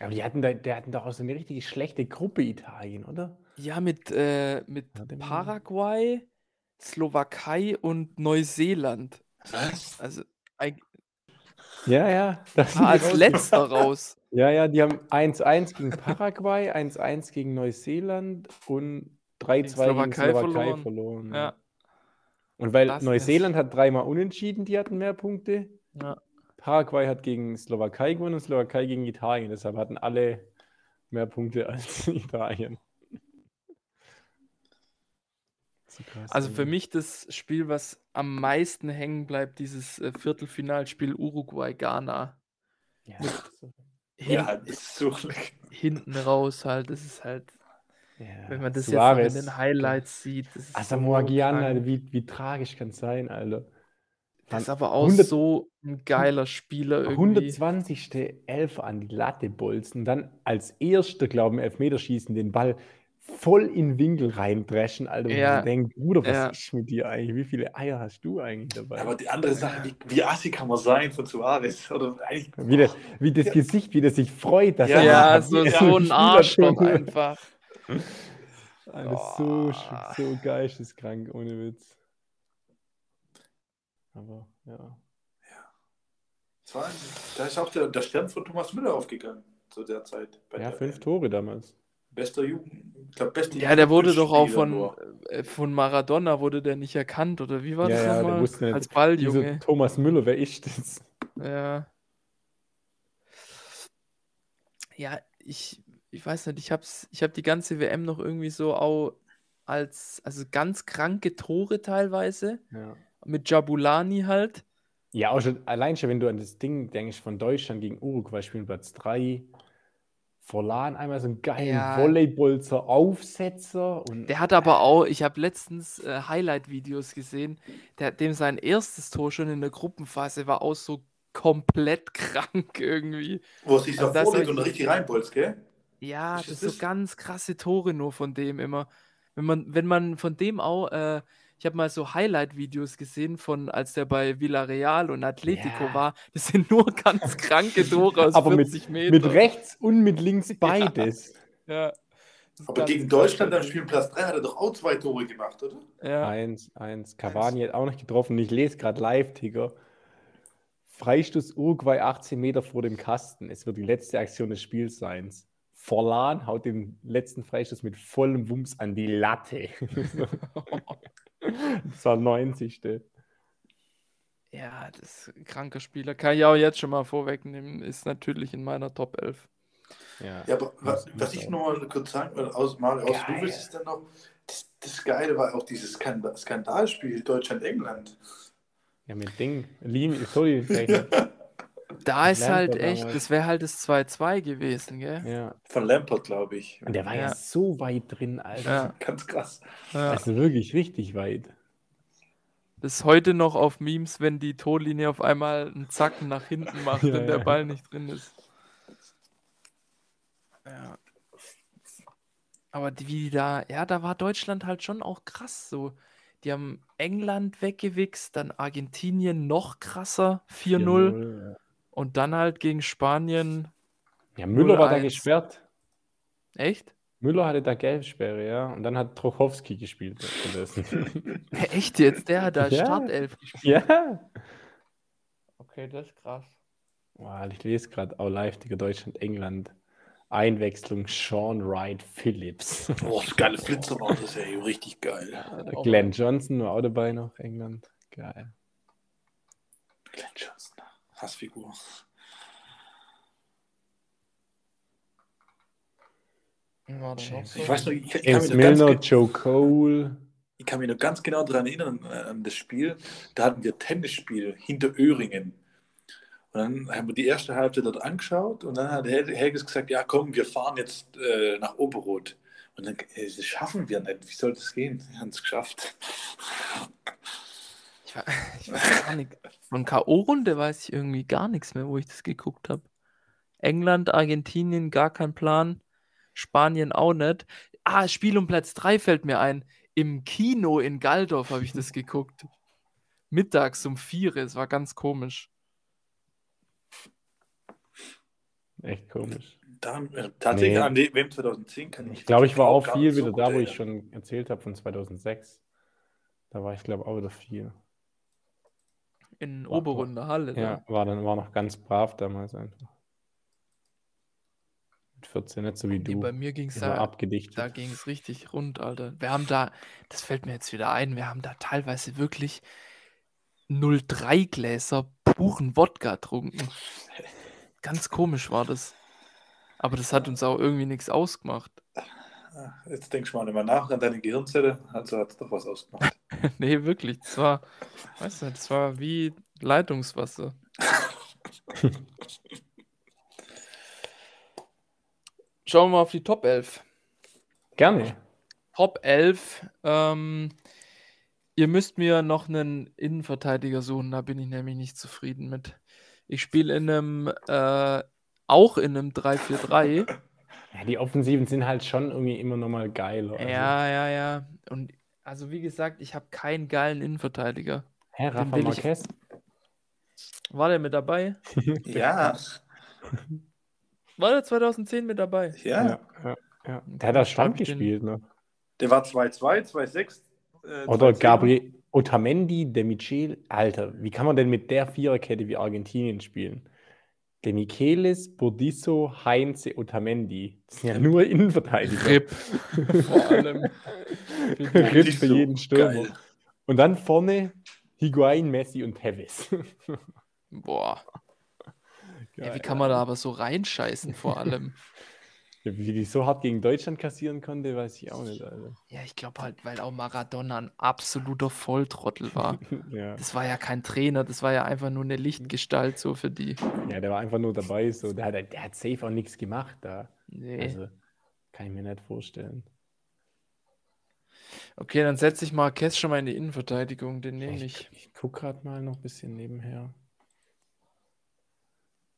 Aber die hatten, da, die hatten doch auch so eine richtig schlechte Gruppe Italien, oder? Ja, mit, äh, mit Ja, dem- Paraguay, Slowakei und Neuseeland. Was? Also eig- Ja, ja. da sind ah, als letzter raus. <laughs> Ja, ja, die haben 1-1 gegen Paraguay, 1-1 gegen Neuseeland und 3-2 gegen Slowakei Slowakei, verloren. verloren. Ja, Und weil Das ist- Neuseeland hat dreimal unentschieden, die hatten mehr Punkte. ja. Paraguay hat gegen Slowakei gewonnen und Slowakei gegen Italien. Deshalb hatten alle mehr Punkte als <laughs> Italien. Also für mich das Spiel, was am meisten hängen bleibt, dieses äh, Viertelfinalspiel Uruguay-Ghana. Ja, Ja, das ist so Hinten raus halt. Das ist halt, ja. wenn man das Suarez, jetzt in den Highlights sieht. Das ist Asamoah so. Alter, wie, wie tragisch kann es sein, Alter. Das ist aber auch 100 so ein geiler Spieler irgendwie. 120. Elfer an die Latte bolzen, dann als erster, glaube ich, im Elfmeterschießen den Ball voll in den Winkel reindreschen, Alter. Und Ja. man denkt, Bruder, was Ja. ist mit dir eigentlich? Wie viele Eier hast du eigentlich dabei? Aber die andere Sache, wie, wie assi kann man sein von Suarez? Oder eigentlich, wie, das, wie das Gesicht, wie das sich freut, dass Ja, er Ja, so, so ein Arschloch einfach. Alter, so, Oh. so geisteskrank, ohne Witz. Aber, ja. das war, da ist auch der, der Stern von Thomas Müller aufgegangen zu der Zeit. bei Ja, der fünf. Tore damals. Bester Jugend. Ich glaube, beste Ja, der wurde doch auch von, nur. äh, von Maradona wurde der nicht erkannt, oder wie war Ja, das ja, der nochmal? wusste nicht, Als Balljunge. Thomas Müller, wer ist das? Ja. Ja, ich, ich weiß nicht, ich hab's, ich hab die ganze WM noch irgendwie so auch als, also ganz kranke Tore teilweise, Ja. Mit Jabulani halt. Ja, auch schon, allein schon, wenn du an das Ding denkst, von Deutschland gegen Uruguay spielen Platz 3, Forlan einmal so einen geilen Ja. Volleyball zur Aufsetzer und Der hat aber auch, ich habe letztens äh, Highlight-Videos gesehen, der, dem sein erstes Tor schon in der Gruppenphase war auch so komplett <laughs> krank irgendwie. Wo es sich Also so das vorlegt und richtig reinbolzt, gell? Ja, das ist sind so das? ganz krasse Tore nur von dem immer. Wenn man, wenn man von dem auch, äh, ich habe mal so Highlight-Videos gesehen von, als der bei Villarreal und Atletico Ja. war. <laughs> Das sind nur ganz <laughs> kranke Tore aus aber mit, 40 Metern. mit rechts und mit links <laughs> beides. Ja. Ist Aber gegen Deutschland am dem. Spiel Platz 3 hat er doch auch zwei Tore gemacht, oder? Ja. Eins, eins. Cavani hat auch noch getroffen. Ich lese gerade Live-Ticker. Freistoß Uruguay 18 Meter vor dem Kasten. Es wird die letzte Aktion des Spiels sein. Forlan haut den letzten Freistoß mit vollem Wumms an die Latte. Das war 90. Ja, das ist ein kranker Spieler. Kann ich auch jetzt schon mal vorwegnehmen. Ist natürlich in meiner Top 11. Ja. Ja, aber was, was ich noch mal kurz sagen will, aus, mal aus, du willst es dann noch, das, das Geile war auch dieses Skandal, Skandalspiel Deutschland-England. ja, mit Ding. Lin, sorry. <laughs> Da ist halt Lampert echt, damals. das wäre halt das 2-2 gewesen, gell? ja. Von Lampert, glaube ich. Und der war ja, Ja. so weit drin, Alter. Ja. <laughs> Ganz krass. Ja. Also wirklich richtig weit. Das ist heute noch auf Memes, wenn die Torlinie auf einmal einen Zacken nach hinten <laughs> macht Ja, und der ja. Ball nicht drin ist. Ja. Aber die, wie die da, ja, da war Deutschland halt schon auch krass so. Die haben England weggewichst, dann Argentinien noch krasser, 4-0. 4-0, ja. Und dann halt gegen Spanien, Ja, Müller war da 0-1. gesperrt. echt? Müller hatte da Gelbsperre, ja. Und dann hat Trochowski gespielt. <laughs> Echt jetzt? Der hat da Ja. Startelf gespielt. ja. Okay, das ist krass. Wow, ich lese gerade auch live, Digga, Deutschland, England. Einwechslung Sean Wright Phillips. Boah, das geile Flitzer war das, ey. Richtig geil. Glenn Johnson war auch dabei noch, England. Geil. Glenn Johnson. Hassfigur. Ich weiß noch, ich, ich, kann James mich noch ganz, Milner, Joe Cole. ich kann mich noch ganz genau daran erinnern, an das Spiel. Da hatten wir Tennisspiel hinter Öhringen. Und dann haben wir die erste Halbzeit dort angeschaut und dann hat Hel- Helges gesagt, ja komm, wir fahren jetzt äh, nach Oberrot. Und dann, äh, das schaffen wir nicht. Wie soll das gehen? Wir haben es geschafft. Ich, <laughs> ich weiß gar nicht. Von K.O.-Runde weiß ich irgendwie gar nichts mehr, wo ich das geguckt habe. England, Argentinien, gar kein Plan. Spanien auch nicht. Ah, Spiel um Platz 3 fällt mir ein. Im Kino in Galdorf habe ich das <laughs> geguckt. Mittags um 4. Es war ganz komisch. Echt komisch. Dann, äh, tatsächlich Nee. an die WM 2010 kann ich. Ich glaube, ich war auch viel so wieder gut da, wo ich schon erzählt habe von 2006. Da war ich, glaube auch wieder viel. In War- Oberrunde Halle. Ja, da. war dann war noch ganz brav damals einfach. Mit 14, nicht so wie Nee, du. bei mir ging es da, abgedichtet. da ging es richtig rund, Alter. Wir haben da, das fällt mir jetzt wieder ein, wir haben da teilweise wirklich 03 Gläser puren Wodka getrunken. Ganz komisch war das. Aber das hat uns auch irgendwie nichts ausgemacht. Jetzt denkst du mal nicht mehr nach an deine Gehirnzelle, also hat es doch was ausgemacht. <laughs> nee, wirklich. Das war, weißt du, das war wie Leitungswasser. <laughs> Schauen wir mal auf die Top 11. Gerne. Top 11. Ähm, ihr müsst mir noch einen Innenverteidiger suchen, da bin ich nämlich nicht zufrieden mit. Ich spiele in einem, äh, auch in einem 3-4-3. Ja, die Offensiven sind halt schon irgendwie immer noch mal geiler. Also, Ja, ja, ja. Und also wie gesagt, ich habe keinen geilen Innenverteidiger. Hä, den Rafa will ich- Marquez? War der mit dabei? <laughs> Ja, War der 2010 mit dabei? ja. Ja, ja, ja. Der hat da Stand gespielt, ne? Der war 2-2, 2-6. Äh, Oder 2-10. Gabriel Otamendi, De Michel. Alter, wie kann man denn mit der Viererkette wie Argentinien spielen? De Michelis, Bodisso, Heinze, Otamendi. Das sind ja nur Innenverteidiger. Rip. <laughs> Vor allem. Ripp für jeden Stürmer. geil. Und dann vorne Higuain, Messi und Tevez. Boah. Geil. <laughs> Ey, wie kann man da aber so reinscheißen vor allem? <laughs> Wie die so hart gegen Deutschland kassieren konnte, weiß ich auch nicht, Alter. Ja, ich glaube halt, weil auch Maradona ein absoluter Volltrottel war. <laughs> Ja. Das war ja kein Trainer, das war ja einfach nur eine Lichtgestalt so für die. ja, der war einfach nur dabei. So. Der, hat, der hat safe auch nichts gemacht da. Nee. Also, kann ich mir nicht vorstellen. Okay, dann setze ich Marquez schon mal in die Innenverteidigung, den nehme Ich, ich. ich gucke gerade mal noch ein bisschen nebenher.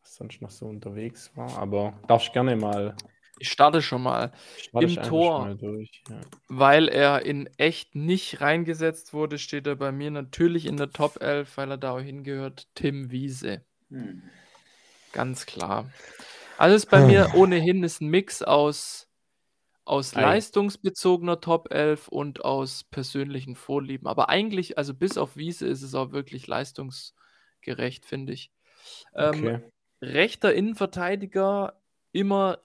Was sonst noch so unterwegs war. Aber darfst gerne mal. Ich starte schon mal, starte Im Tor. durch. Ja. weil er in echt nicht reingesetzt wurde, steht er bei mir natürlich in der Top 11, weil er da auch hingehört, Tim Wiese. Hm. Ganz klar. Alles bei mir ohnehin ist ein Mix aus, aus Ei. leistungsbezogener Top 11 und aus persönlichen Vorlieben. Aber eigentlich, also bis auf Wiese, ist es auch wirklich leistungsgerecht, finde ich. Ähm, Okay. rechter Innenverteidiger, immer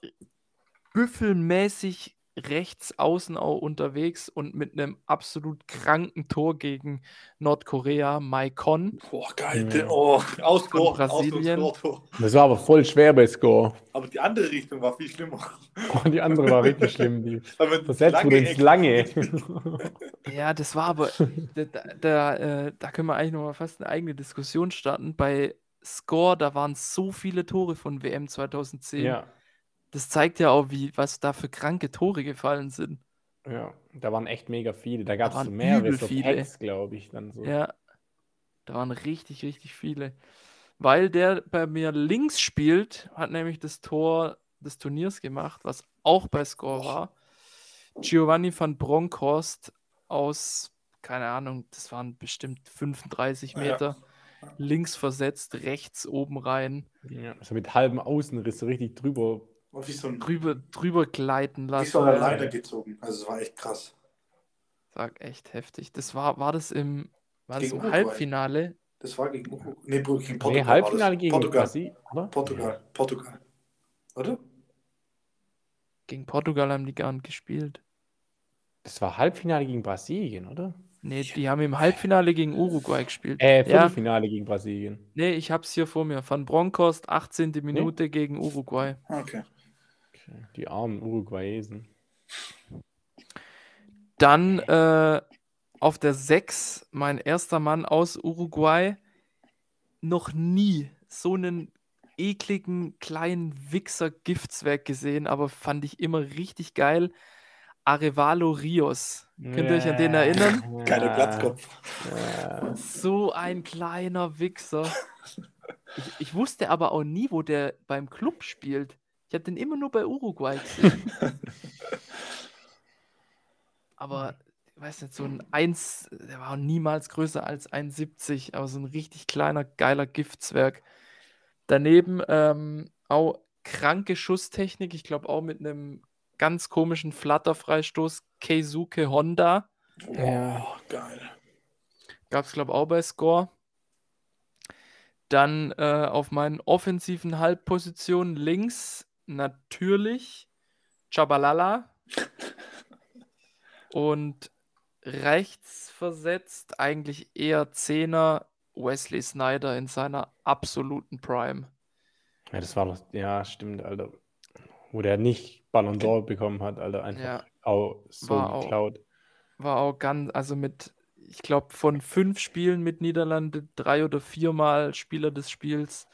büffelmäßig rechts außen auch unterwegs und mit einem absolut kranken Tor gegen Nordkorea, Maikon. Boah, geil. Ja. Der, oh, Austor, Brasilien. Austor. Das war aber voll schwer bei Score. Aber die andere Richtung war viel schlimmer. Oh, die andere war richtig schlimm. Die <laughs> versetzt wurde ins Lange. <laughs> Ja, das war aber, da, da, da, äh, da können wir eigentlich noch mal fast eine eigene Diskussion starten. Bei Score, da waren so viele Tore von WM 2010. ja, Das zeigt ja auch, wie, was da für kranke Tore gefallen sind. ja. Da waren echt mega viele. Da gab es mehrere so viele. Glaube ich. Dann so. Ja, Da waren richtig, richtig viele. Weil der bei mir links spielt, hat nämlich das Tor des Turniers gemacht, was auch bei Score war. Giovanni van Bronckhorst aus, keine Ahnung, das waren bestimmt 35 Meter. Ja. Links versetzt, rechts oben rein. Ja, also mit halbem Außenriss so richtig drüber. Wie so ein, drüber, drüber gleiten lassen. Wie so eine Leiter gezogen. Also es war echt krass. Sag echt heftig. Das war, war das im, war das im Halbfinale? Das war gegen, nee, gegen Portugal. Nee, Halbfinale gegen Portugal. Brasil, oder? Portugal. Portugal. Oder? Gegen Portugal haben die gar nicht gespielt. Das war Halbfinale gegen Brasilien, oder? Nee, die haben im Halbfinale gegen Uruguay gespielt. Äh, Viertelfinale ja. gegen Brasilien. Nee, ich hab's hier vor mir. Van Bronckhorst, 18. Minute nee? gegen Uruguay. Okay. Die armen Uruguayesen. Dann äh, auf der 6 mein erster Mann aus Uruguay. Noch nie so einen ekligen kleinen Wichser-Giftswerk gesehen, aber fand ich immer richtig geil. Arevalo Rios. Könnt ihr euch an den erinnern? Geiler Platzkopf. So ein kleiner Wichser. Ich, ich, wusste aber auch nie, wo der beim Club spielt. Ich habe den immer nur bei Uruguay gesehen. <laughs> aber, ich weiß nicht, so ein 1, der war niemals größer als 1,70, aber so ein richtig kleiner, geiler Giftzwerg. Daneben ähm, auch kranke Schusstechnik, ich glaube auch mit einem ganz komischen Flatterfreistoß Keisuke Honda. Ja, oh, geil. Gab es, glaube ich, auch bei Score. Dann äh, auf meinen offensiven Halbpositionen links natürlich Chabalala. <laughs> Und rechts versetzt eigentlich eher Zehner Wesley Snyder in seiner absoluten Prime. Ja, das war doch, ja, stimmt, Alter. Wo der nicht Ballon d'Or bekommen hat, Alter. Einfach ja, auch so war geklaut. Auch, war auch ganz, also mit, ich glaube, von fünf Spielen mit Niederlande drei oder viermal Spieler des Spiels.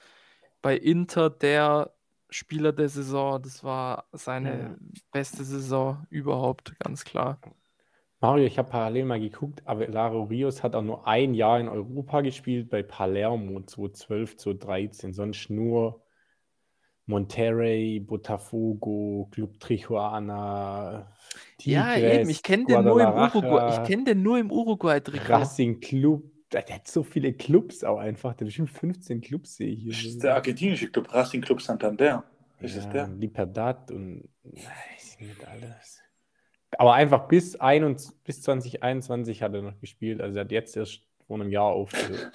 Bei Inter der Spieler der Saison. Das war seine ja. beste Saison überhaupt, ganz klar. Mario, ich habe parallel mal geguckt, Avelaro Rios hat auch nur ein Jahr in Europa gespielt, bei Palermo 2012, 2013, sonst nur Monterrey, Botafogo, Club Trijuana, Ja, eben, ich kenne den nur im Uruguay. Ich kenne den nur im Uruguay-Trikot. Racing Club. Der hat so viele Clubs auch einfach. Der hat bestimmt 15 Clubs sehe ich hier. Das ist der argentinische Club, Racing Club Santander. Ist ja, es der? Libertad und weiß nicht alles. Aber einfach bis, 21, bis 2021 hat er noch gespielt. Also er hat jetzt erst vor einem Jahr aufgehört.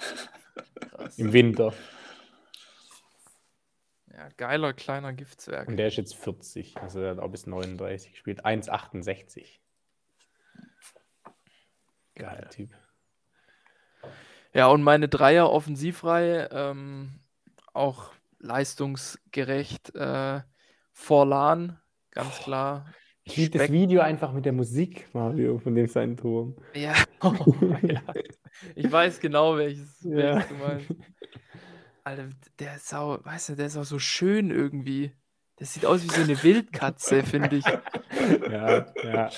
<laughs> Im Winter. Ja, geiler kleiner Giftzwerg. Und der ist jetzt 40, also er hat auch bis 39 gespielt. 1,68. Geiler Typ. Ja, und meine Dreier Offensivreihe ähm, auch leistungsgerecht. Äh, Forlan, ganz klar. Ich liebe das Video einfach mit der Musik, Mario, von dem seinen Turm. Ja. Oh, <laughs> ja. Ich weiß genau, welches, welches ja. du meinst. Alter, der ist auch, weißt du, der ist auch so schön irgendwie. Das sieht aus wie so eine Wildkatze, finde ich. Ja, ja.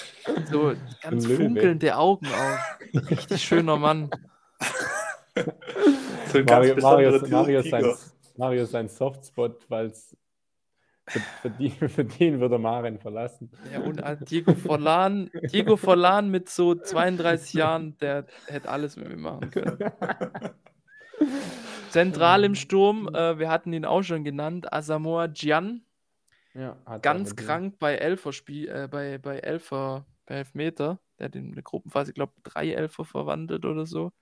So ganz funkelnde Augen auch. Richtig schöner Mann. <laughs> So Mario, Mario, Mario, ist sein, Mario ist sein Softspot, weil es für, für, die, <laughs> für den würde Maren verlassen. Ja, und äh, Diego Forlan, Diego Forlan mit so 32 Jahren, der hätte alles mit mir machen können. <laughs> Zentral im Sturm, äh, wir hatten ihn auch schon genannt, Asamoah Gian. Ja, Ganz krank bei Elfer Spiel, äh, bei, bei Elfer, bei Elfmeter. Der hat in der Gruppenphase, ich glaube, drei Elfer verwandelt oder so.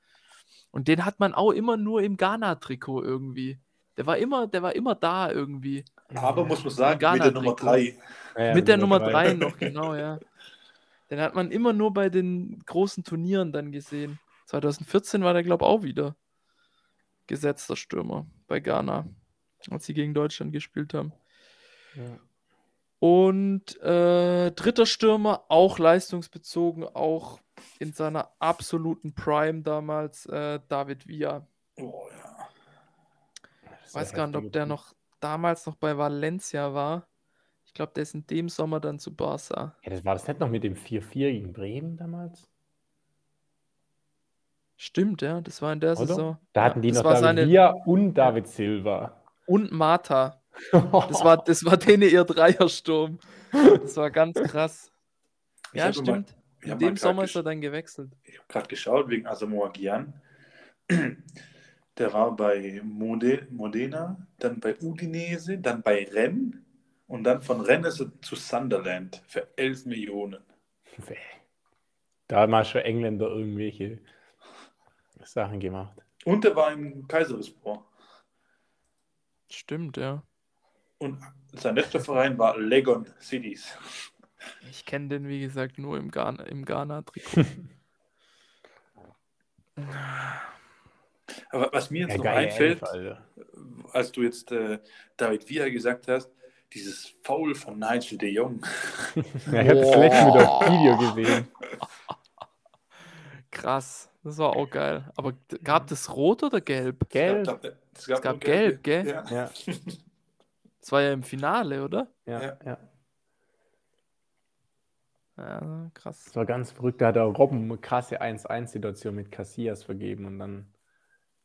Und den hat man auch immer nur im Ghana-Trikot irgendwie. Der war immer, der war immer da irgendwie. Aber muss man sagen, mit der Nummer 3. Ja, mit der Nummer 3 noch, <laughs> genau, ja. Den hat man immer nur bei den großen Turnieren dann gesehen. 2014 war der, glaube ich, auch wieder gesetzter Stürmer bei Ghana, als sie gegen Deutschland gespielt haben. Ja. Und äh, dritter Stürmer, auch leistungsbezogen, auch in seiner absoluten Prime damals, äh, David Villa. Oh ja. Ich weiß gar nicht, ob der noch damals noch bei Valencia war. Ich glaube, der ist in dem Sommer dann zu Barca. Ja, das war das nicht noch mit dem 4-4 gegen Bremen damals? Stimmt, ja, das war in der Oder? Saison. Da ja, hatten die das noch David seine Villa und David Silva. und Martha. <laughs> Das war, das war denen ihr Dreiersturm. Das war ganz krass. Ich Ja, mal- stimmt. ich In dem Sommer ist er dann gewechselt. Ich habe gerade geschaut wegen Asamoah Gyan. <clears throat> Der war bei Mode, Modena, dann bei Udinese, dann bei Rennes und dann von Rennes ist er zu Sunderland für 11 Millionen. Da haben schon Engländer irgendwelche Sachen gemacht. Und der war im Kayserispor. Stimmt, ja. Und sein letzter Verein war Legon Cities. Ich kenne den, wie gesagt, nur im Ghana, im Ghana-Trikot. <laughs> Aber was mir jetzt Ja, noch einfällt, Elf, als du jetzt äh, David Villa gesagt hast, dieses Foul von Nigel de Jong. <laughs> Ja, ich habe das letzte mit auf Video gesehen. <laughs> Krass, das war auch geil. Aber gab es rot oder gelb? Gelb. Es Es gab nur gelb, gell? Ja. Ja, Das war ja im Finale, oder? ja, Ja. ja. Ja, krass. Das war ganz verrückt. Da hat der Robben eine krasse 1-1-Situation mit Casillas vergeben und dann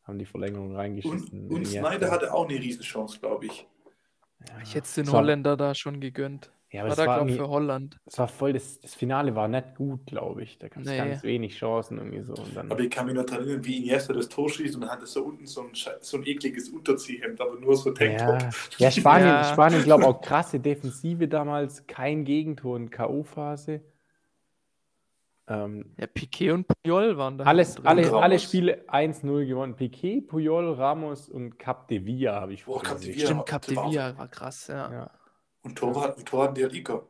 haben die Verlängerung Und, reingeschissen. und Iniesta. Snyder hatte auch eine Riesenchance, glaube ich. Ja. Ich hätte es den Holländer da schon gegönnt. Ja, aber War es da, war, glaube ich, irgendwie- für Holland. es war voll, das, das Finale war nicht gut, glaube ich. Da gab es Nee. ganz wenig Chancen irgendwie so. Und dann, Aber ich kann mich noch daran erinnern, wie Iniesta das Tor schießt und dann hat er so unten so ein, so ein ekliges Unterziehhemd, aber nur so Tanktop. ja, ja, Spanien, Ja. Spanien glaube auch <laughs> krasse Defensive damals, kein Gegentor in K.O.-Phase. Ähm, Ja, Piquet und Puyol waren da. alles, alle, alle Spiele 1-0 gewonnen. Piquet, Puyol, Ramos und Cap de Villa habe ich Boah, vorhin Cap de gesehen. Villa. Stimmt, Cap de Villa war krass, ja. Ja. Und Torwart, und Torwart der Liga.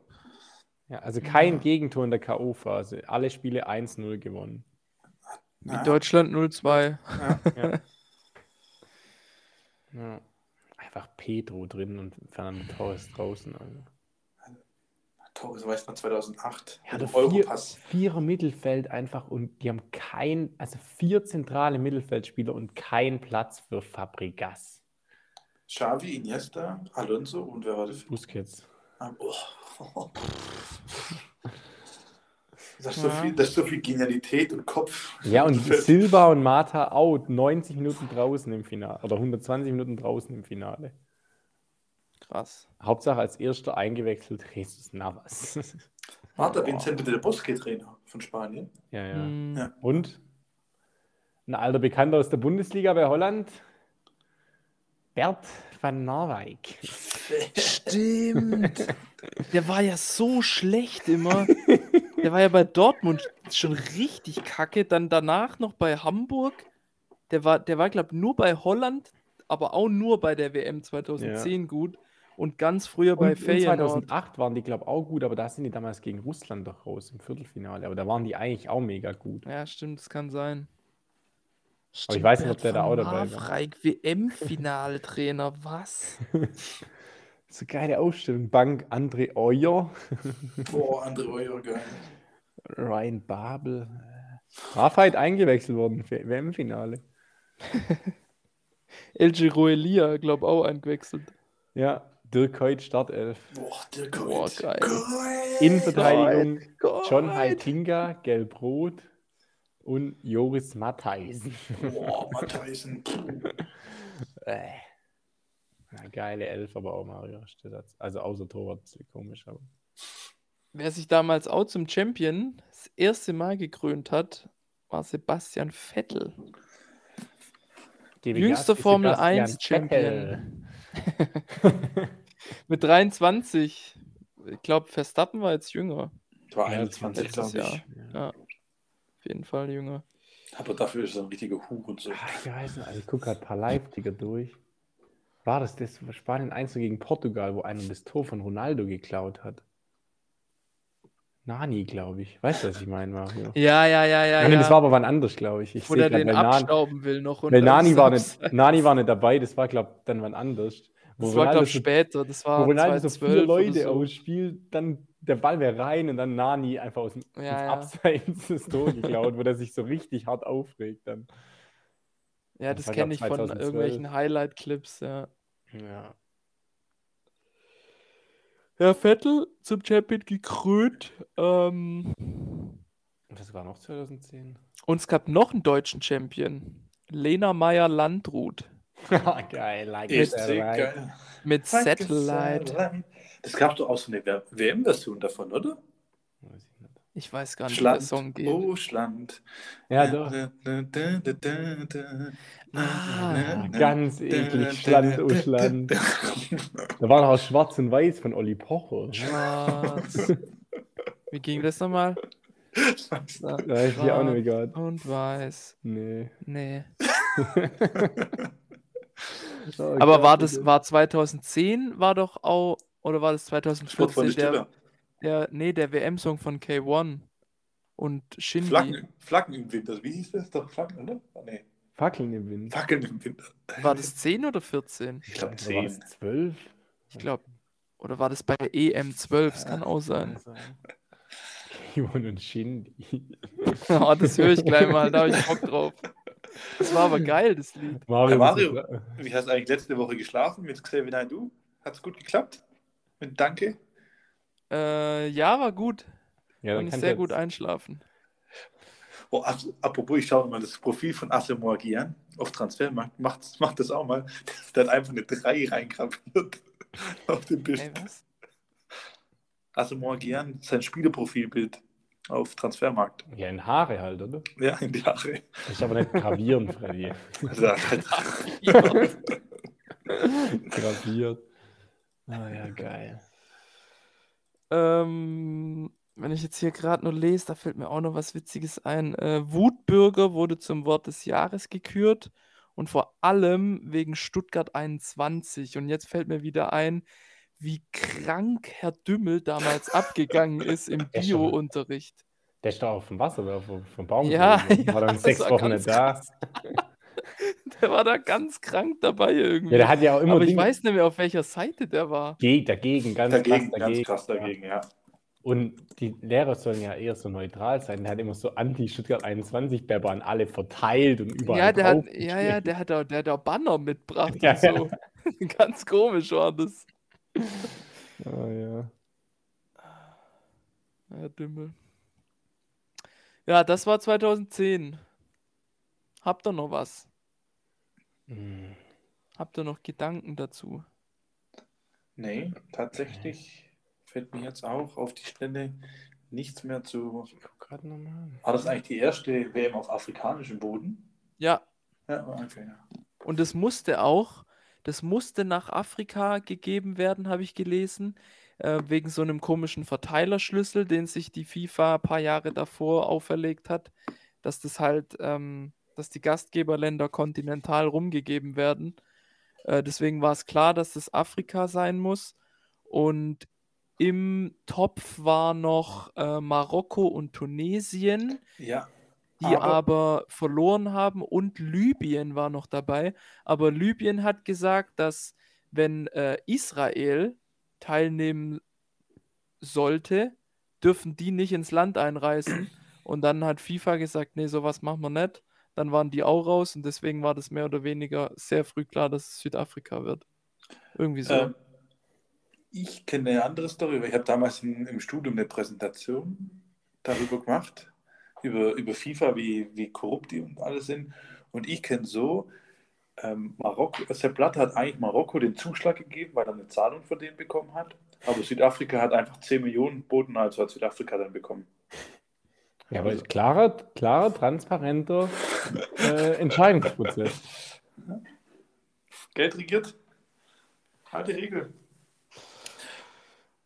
Ja, also kein Gegentor in der K.O.-Phase. Alle Spiele 1-0 gewonnen. Wie Deutschland 0-2. Ja. ja. Einfach Pedro drin und Fernando Torres draußen. Also. Torres weiß noch 2008. Ja, der dem vier, Europass. vierer Mittelfeld einfach und die haben kein, also vier zentrale Mittelfeldspieler und kein Platz für Fabregas. Xavi, Iniesta, Alonso und wer war das? Busquets. Ah, Oh. <laughs> Das ist, so viel, das ist so viel Genialität und Kopf. Ja, und. <laughs> Silva und Mata out. 90 Minuten draußen im Finale. Oder 120 Minuten draußen im Finale. Krass. Hauptsache als erster eingewechselt Jesus Navas. <laughs> Marta Vincente der Bosque-Trainer von Spanien. ja, ja. Hm, Ja. Und ein alter Bekannter aus der Bundesliga bei Holland, Bert van Marwijk. Stimmt. <laughs> Der war ja so schlecht immer. Der war ja bei Dortmund schon richtig kacke. Dann danach noch bei Hamburg. Der war, der war glaube ich, nur bei Holland, aber auch nur bei der WM 2010 gut. Und ganz früher bei Und, und Feyenoord. 2008 waren die, glaube ich, auch gut, aber da sind die damals gegen Russland doch raus im Viertelfinale. Aber da waren die eigentlich auch mega gut. Ja, stimmt, das kann sein. Aber ich weiß nicht, ob der da auch dabei war. WM-Finaltrainer, was? <laughs> So geile Aufstellung. Bank André Euer, <laughs> Boah, andere Euro geil. Ryan Babel. Rafait eingewechselt worden für WM-Finale. <laughs> El Giroelia, glaube auch eingewechselt. Ja, Dirk Heut, Startelf. Boah, der Boah, Gold. geil. Innenverteidigung John Gott. Heitinga, Gelb-Rot und Joris Mattheisen. Boah, <laughs> Matthijsen. Äh. Ja, geile Elf, aber auch Mario. Also außer Torwart, ist komisch, aber. Wer sich damals auch zum Champion das erste Mal gekrönt hat, war Sebastian Vettel. Gebe Jüngster Formel Sebastian 1 Champion. <laughs> Mit 23. Ich glaube, Verstappen war jetzt jünger. War Ja, 21, letztes glaube ich. Jahr. Ja, auf jeden Fall jünger. Aber dafür ist er ein richtiger Huch und so. Ah, Ich weiß nicht, also ich gucke gerade ein paar Live-Ticker durch. War das das Spanien 1 gegen Portugal, wo einer das Tor von Ronaldo geklaut hat? Nani, glaube ich. Weißt du, was ich meine, Mario? Ja, ja, ja, ja. Ah, nee, ja. das war aber wann anders, glaube ich. Ich Wo sehe der grad, den weil, Nani, abstauben will noch. und weil Nani, war nicht. Nani war nicht dabei, das war, glaube ich, dann wann anders. Wo Das war, glaube ich, so- später. Das Wo war Ronaldo so 2012 vier oder Leute so. ausspielt, dann der Ball wäre rein und dann Nani einfach aus dem Ja, ja. Abseits das Tor geklaut, wo der sich so richtig hart aufregt dann. Ja, Das das kenne ich von 2012. irgendwelchen Highlight-Clips, ja. Ja. Herr Vettel zum Champion gekrönt. Ähm, Was war noch 2010? Und es gab noch einen deutschen Champion. Lena Meyer-Landrut <laughs> geil, like Ist it, sehr right. geil. mit Satellite. Das gab doch auch so eine WM-Version davon, oder? Weiß ich nicht. Ich weiß gar nicht, wie der Schland. Song geht. Oh, Schland. Ja, doch. Ah, Ganz eklig, Schland, oh Schland. <laughs> Da war noch auch Schwarz und Weiß von Olli Pocher. Schwarz. <laughs> Wie ging das nochmal? Ja, ich die auch nicht. Und weiß. Nee. Nee. Oh Aber war das, war 2010 war doch auch, oder war das Sport von 2014 der der, der, nee, der WM-Song von K1 und Shindy? Flaggen, Flaggen im Winter. Wie hieß das? Doch Flaggen, oder? Ah, Nee. Fackeln im Wind. Fackeln im Winter. War das 10 oder 14? Ich glaube Oder war es 10. 12? Ich glaube, oder war das bei EM12? Das kann auch sein. Simon und Shindy. <laughs> Oh, das höre ich gleich mal, da habe ich Bock drauf. Das war aber geil, das Lied. <laughs> Mario, Mario. Wie hast du eigentlich letzte Woche geschlafen mit Xavier? Hat es gut geklappt? Mit Danke? Äh, ja, war gut. Ja, Kann dann ich kannst sehr gut einschlafen. Oh, ap- apropos, ich schaue mal das Profil von Asamoah Gyan auf Transfermarkt. Macht, macht das auch mal. <laughs> Der hat einfach eine 3 reingraviert <laughs> auf dem Bild. Ey, was? Asamoah Gyan, sein Spielerprofilbild auf Transfermarkt. Ja, in Haare halt, oder? Ja, in die Haare. Ist aber nicht gravieren, Freddy. Also, da- <laughs> Graviert. Ah ja, geil. Ähm, wenn ich jetzt hier gerade nur lese, da fällt mir auch noch was Witziges ein. Äh, Wutbürger wurde zum Wort des Jahres gekürt und vor allem wegen Stuttgart 21. Und jetzt fällt mir wieder ein, wie krank Herr Dümmel damals abgegangen ist im Ja. Bio-Unterricht. Der ist da auf dem Wasser oder dem Baum. Ja, gewesen. War ja, dann sechs war Wochen ganz nicht da. Der war da ganz krank dabei irgendwie. Ja, der hat ja auch immer Aber ich Dinge weiß nicht mehr, auf welcher Seite der war. ge- dagegen, ganz dagegen, krass ganz dagegen. krass dagegen, ja. Und die Lehrer sollen ja eher so neutral sein. Der hat immer so Anti-Stuttgart 21 Berber an alle verteilt und überall Ja, der hat, ja, ja, der hat auch, der hat auch Banner mitgebracht Ja, und so. <laughs> Ganz komisch war das. Ah, ja. Ja, Dümmel. Ja, das war 2010. Habt ihr noch was? Hm. Habt ihr noch Gedanken dazu? Nee, tatsächlich fällt mir jetzt auch auf die Stelle nichts mehr zu. Ich guck gerade nochmal. War das eigentlich die erste WM auf afrikanischem Boden? Ja, Ja, okay, ja. und es musste auch, das musste nach Afrika gegeben werden, habe ich gelesen, äh, wegen so einem komischen Verteilerschlüssel, den sich die FIFA ein paar Jahre davor auferlegt hat, dass das halt, ähm, dass die Gastgeberländer kontinental rumgegeben werden. Äh, deswegen war es klar, dass das Afrika sein muss. Und im Topf war noch äh, Marokko und Tunesien Ja, die Aber- aber, verloren haben und Libyen war noch dabei. Aber Libyen hat gesagt, dass wenn äh, Israel teilnehmen sollte, dürfen die nicht ins Land einreisen. <clears throat> Und dann hat FIFA gesagt, nee, sowas machen wir nicht. Dann waren die auch raus und deswegen war das mehr oder weniger sehr früh klar, dass es Südafrika wird. Irgendwie so. Ähm, ich kenne eine andere Story, weil ich habe damals in, im Studium eine Präsentation darüber gemacht, über, über FIFA, wie, wie korrupt die und alles sind. Und ich kenne so, ähm, Marokko, Sepp Blatter hat eigentlich Marokko den Zuschlag gegeben, weil er eine Zahlung von denen bekommen hat. Aber Südafrika hat einfach 10 Millionen Boden, also hat Südafrika dann bekommen. Ja, aber ist klarer, klarer, transparenter äh, Entscheidungsprozess. Geld regiert. Harte Regel.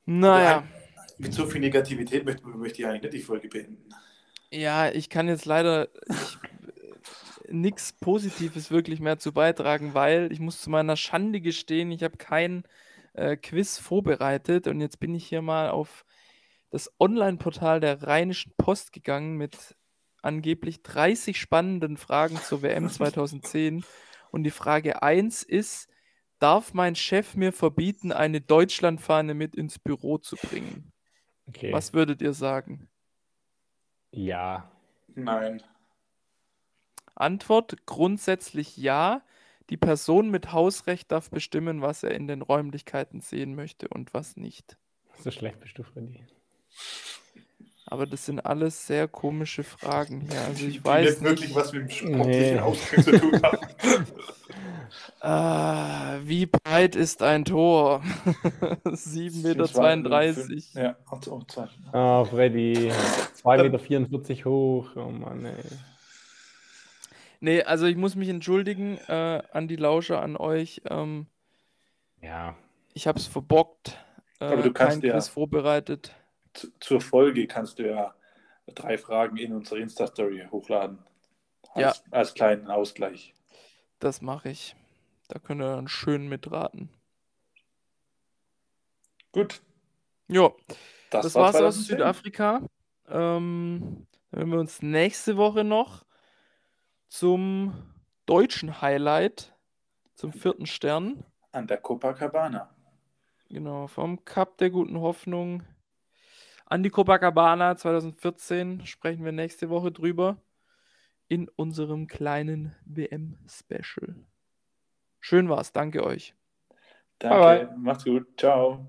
naja. Mit so viel Negativität möchte, möchte ich eigentlich nicht die Folge beenden. Ja, ich kann jetzt leider nichts Positives wirklich mehr zu beitragen, weil ich muss zu meiner Schande gestehen, ich habe kein äh, Quiz vorbereitet und jetzt bin ich hier mal auf das Online-Portal der Rheinischen Post gegangen mit angeblich 30 spannenden Fragen zur WM 2010 und die Frage 1 ist, darf mein Chef mir verbieten, eine Deutschlandfahne mit ins Büro zu bringen? Okay. Was würdet ihr sagen? Ja. Nein. Antwort grundsätzlich ja. Die Person mit Hausrecht darf bestimmen, was er in den Räumlichkeiten sehen möchte und was nicht. So schlecht bist du, Freddy. Aber das sind alles sehr komische Fragen hier. Also ich die weiß nicht wirklich was mit dem sportlichen Nee. Ausgang zu tun haben. <laughs> ah, wie breit ist ein Tor? <laughs> 7,32 Meter. Ja, also, oh, zwei. Ah, Freddy. 2,44 Meter hoch. Oh Mann, ey. Nee, also ich muss mich entschuldigen äh, an die Lauscher, an euch. Ähm, Ja. ich habe es verbockt. Äh, Aber du kannst kein ja- Quiz vorbereitet. Zu- Zur Folge kannst du ja drei Fragen in unsere Insta-Story hochladen. Als, als kleinen Ausgleich. Das mache ich. Da könnt ihr dann schön mitraten. Gut, Ja, das, das war war's aus 2010. Südafrika. Ähm, dann werden wir uns nächste Woche noch zum deutschen Highlight, zum vierten Stern, An der Copacabana. genau, vom Cup der guten Hoffnung an die Copacabana 2014 sprechen wir nächste Woche drüber in unserem kleinen WM-Special. Schön war's. Danke euch. Danke. Bye. Macht's gut. Ciao.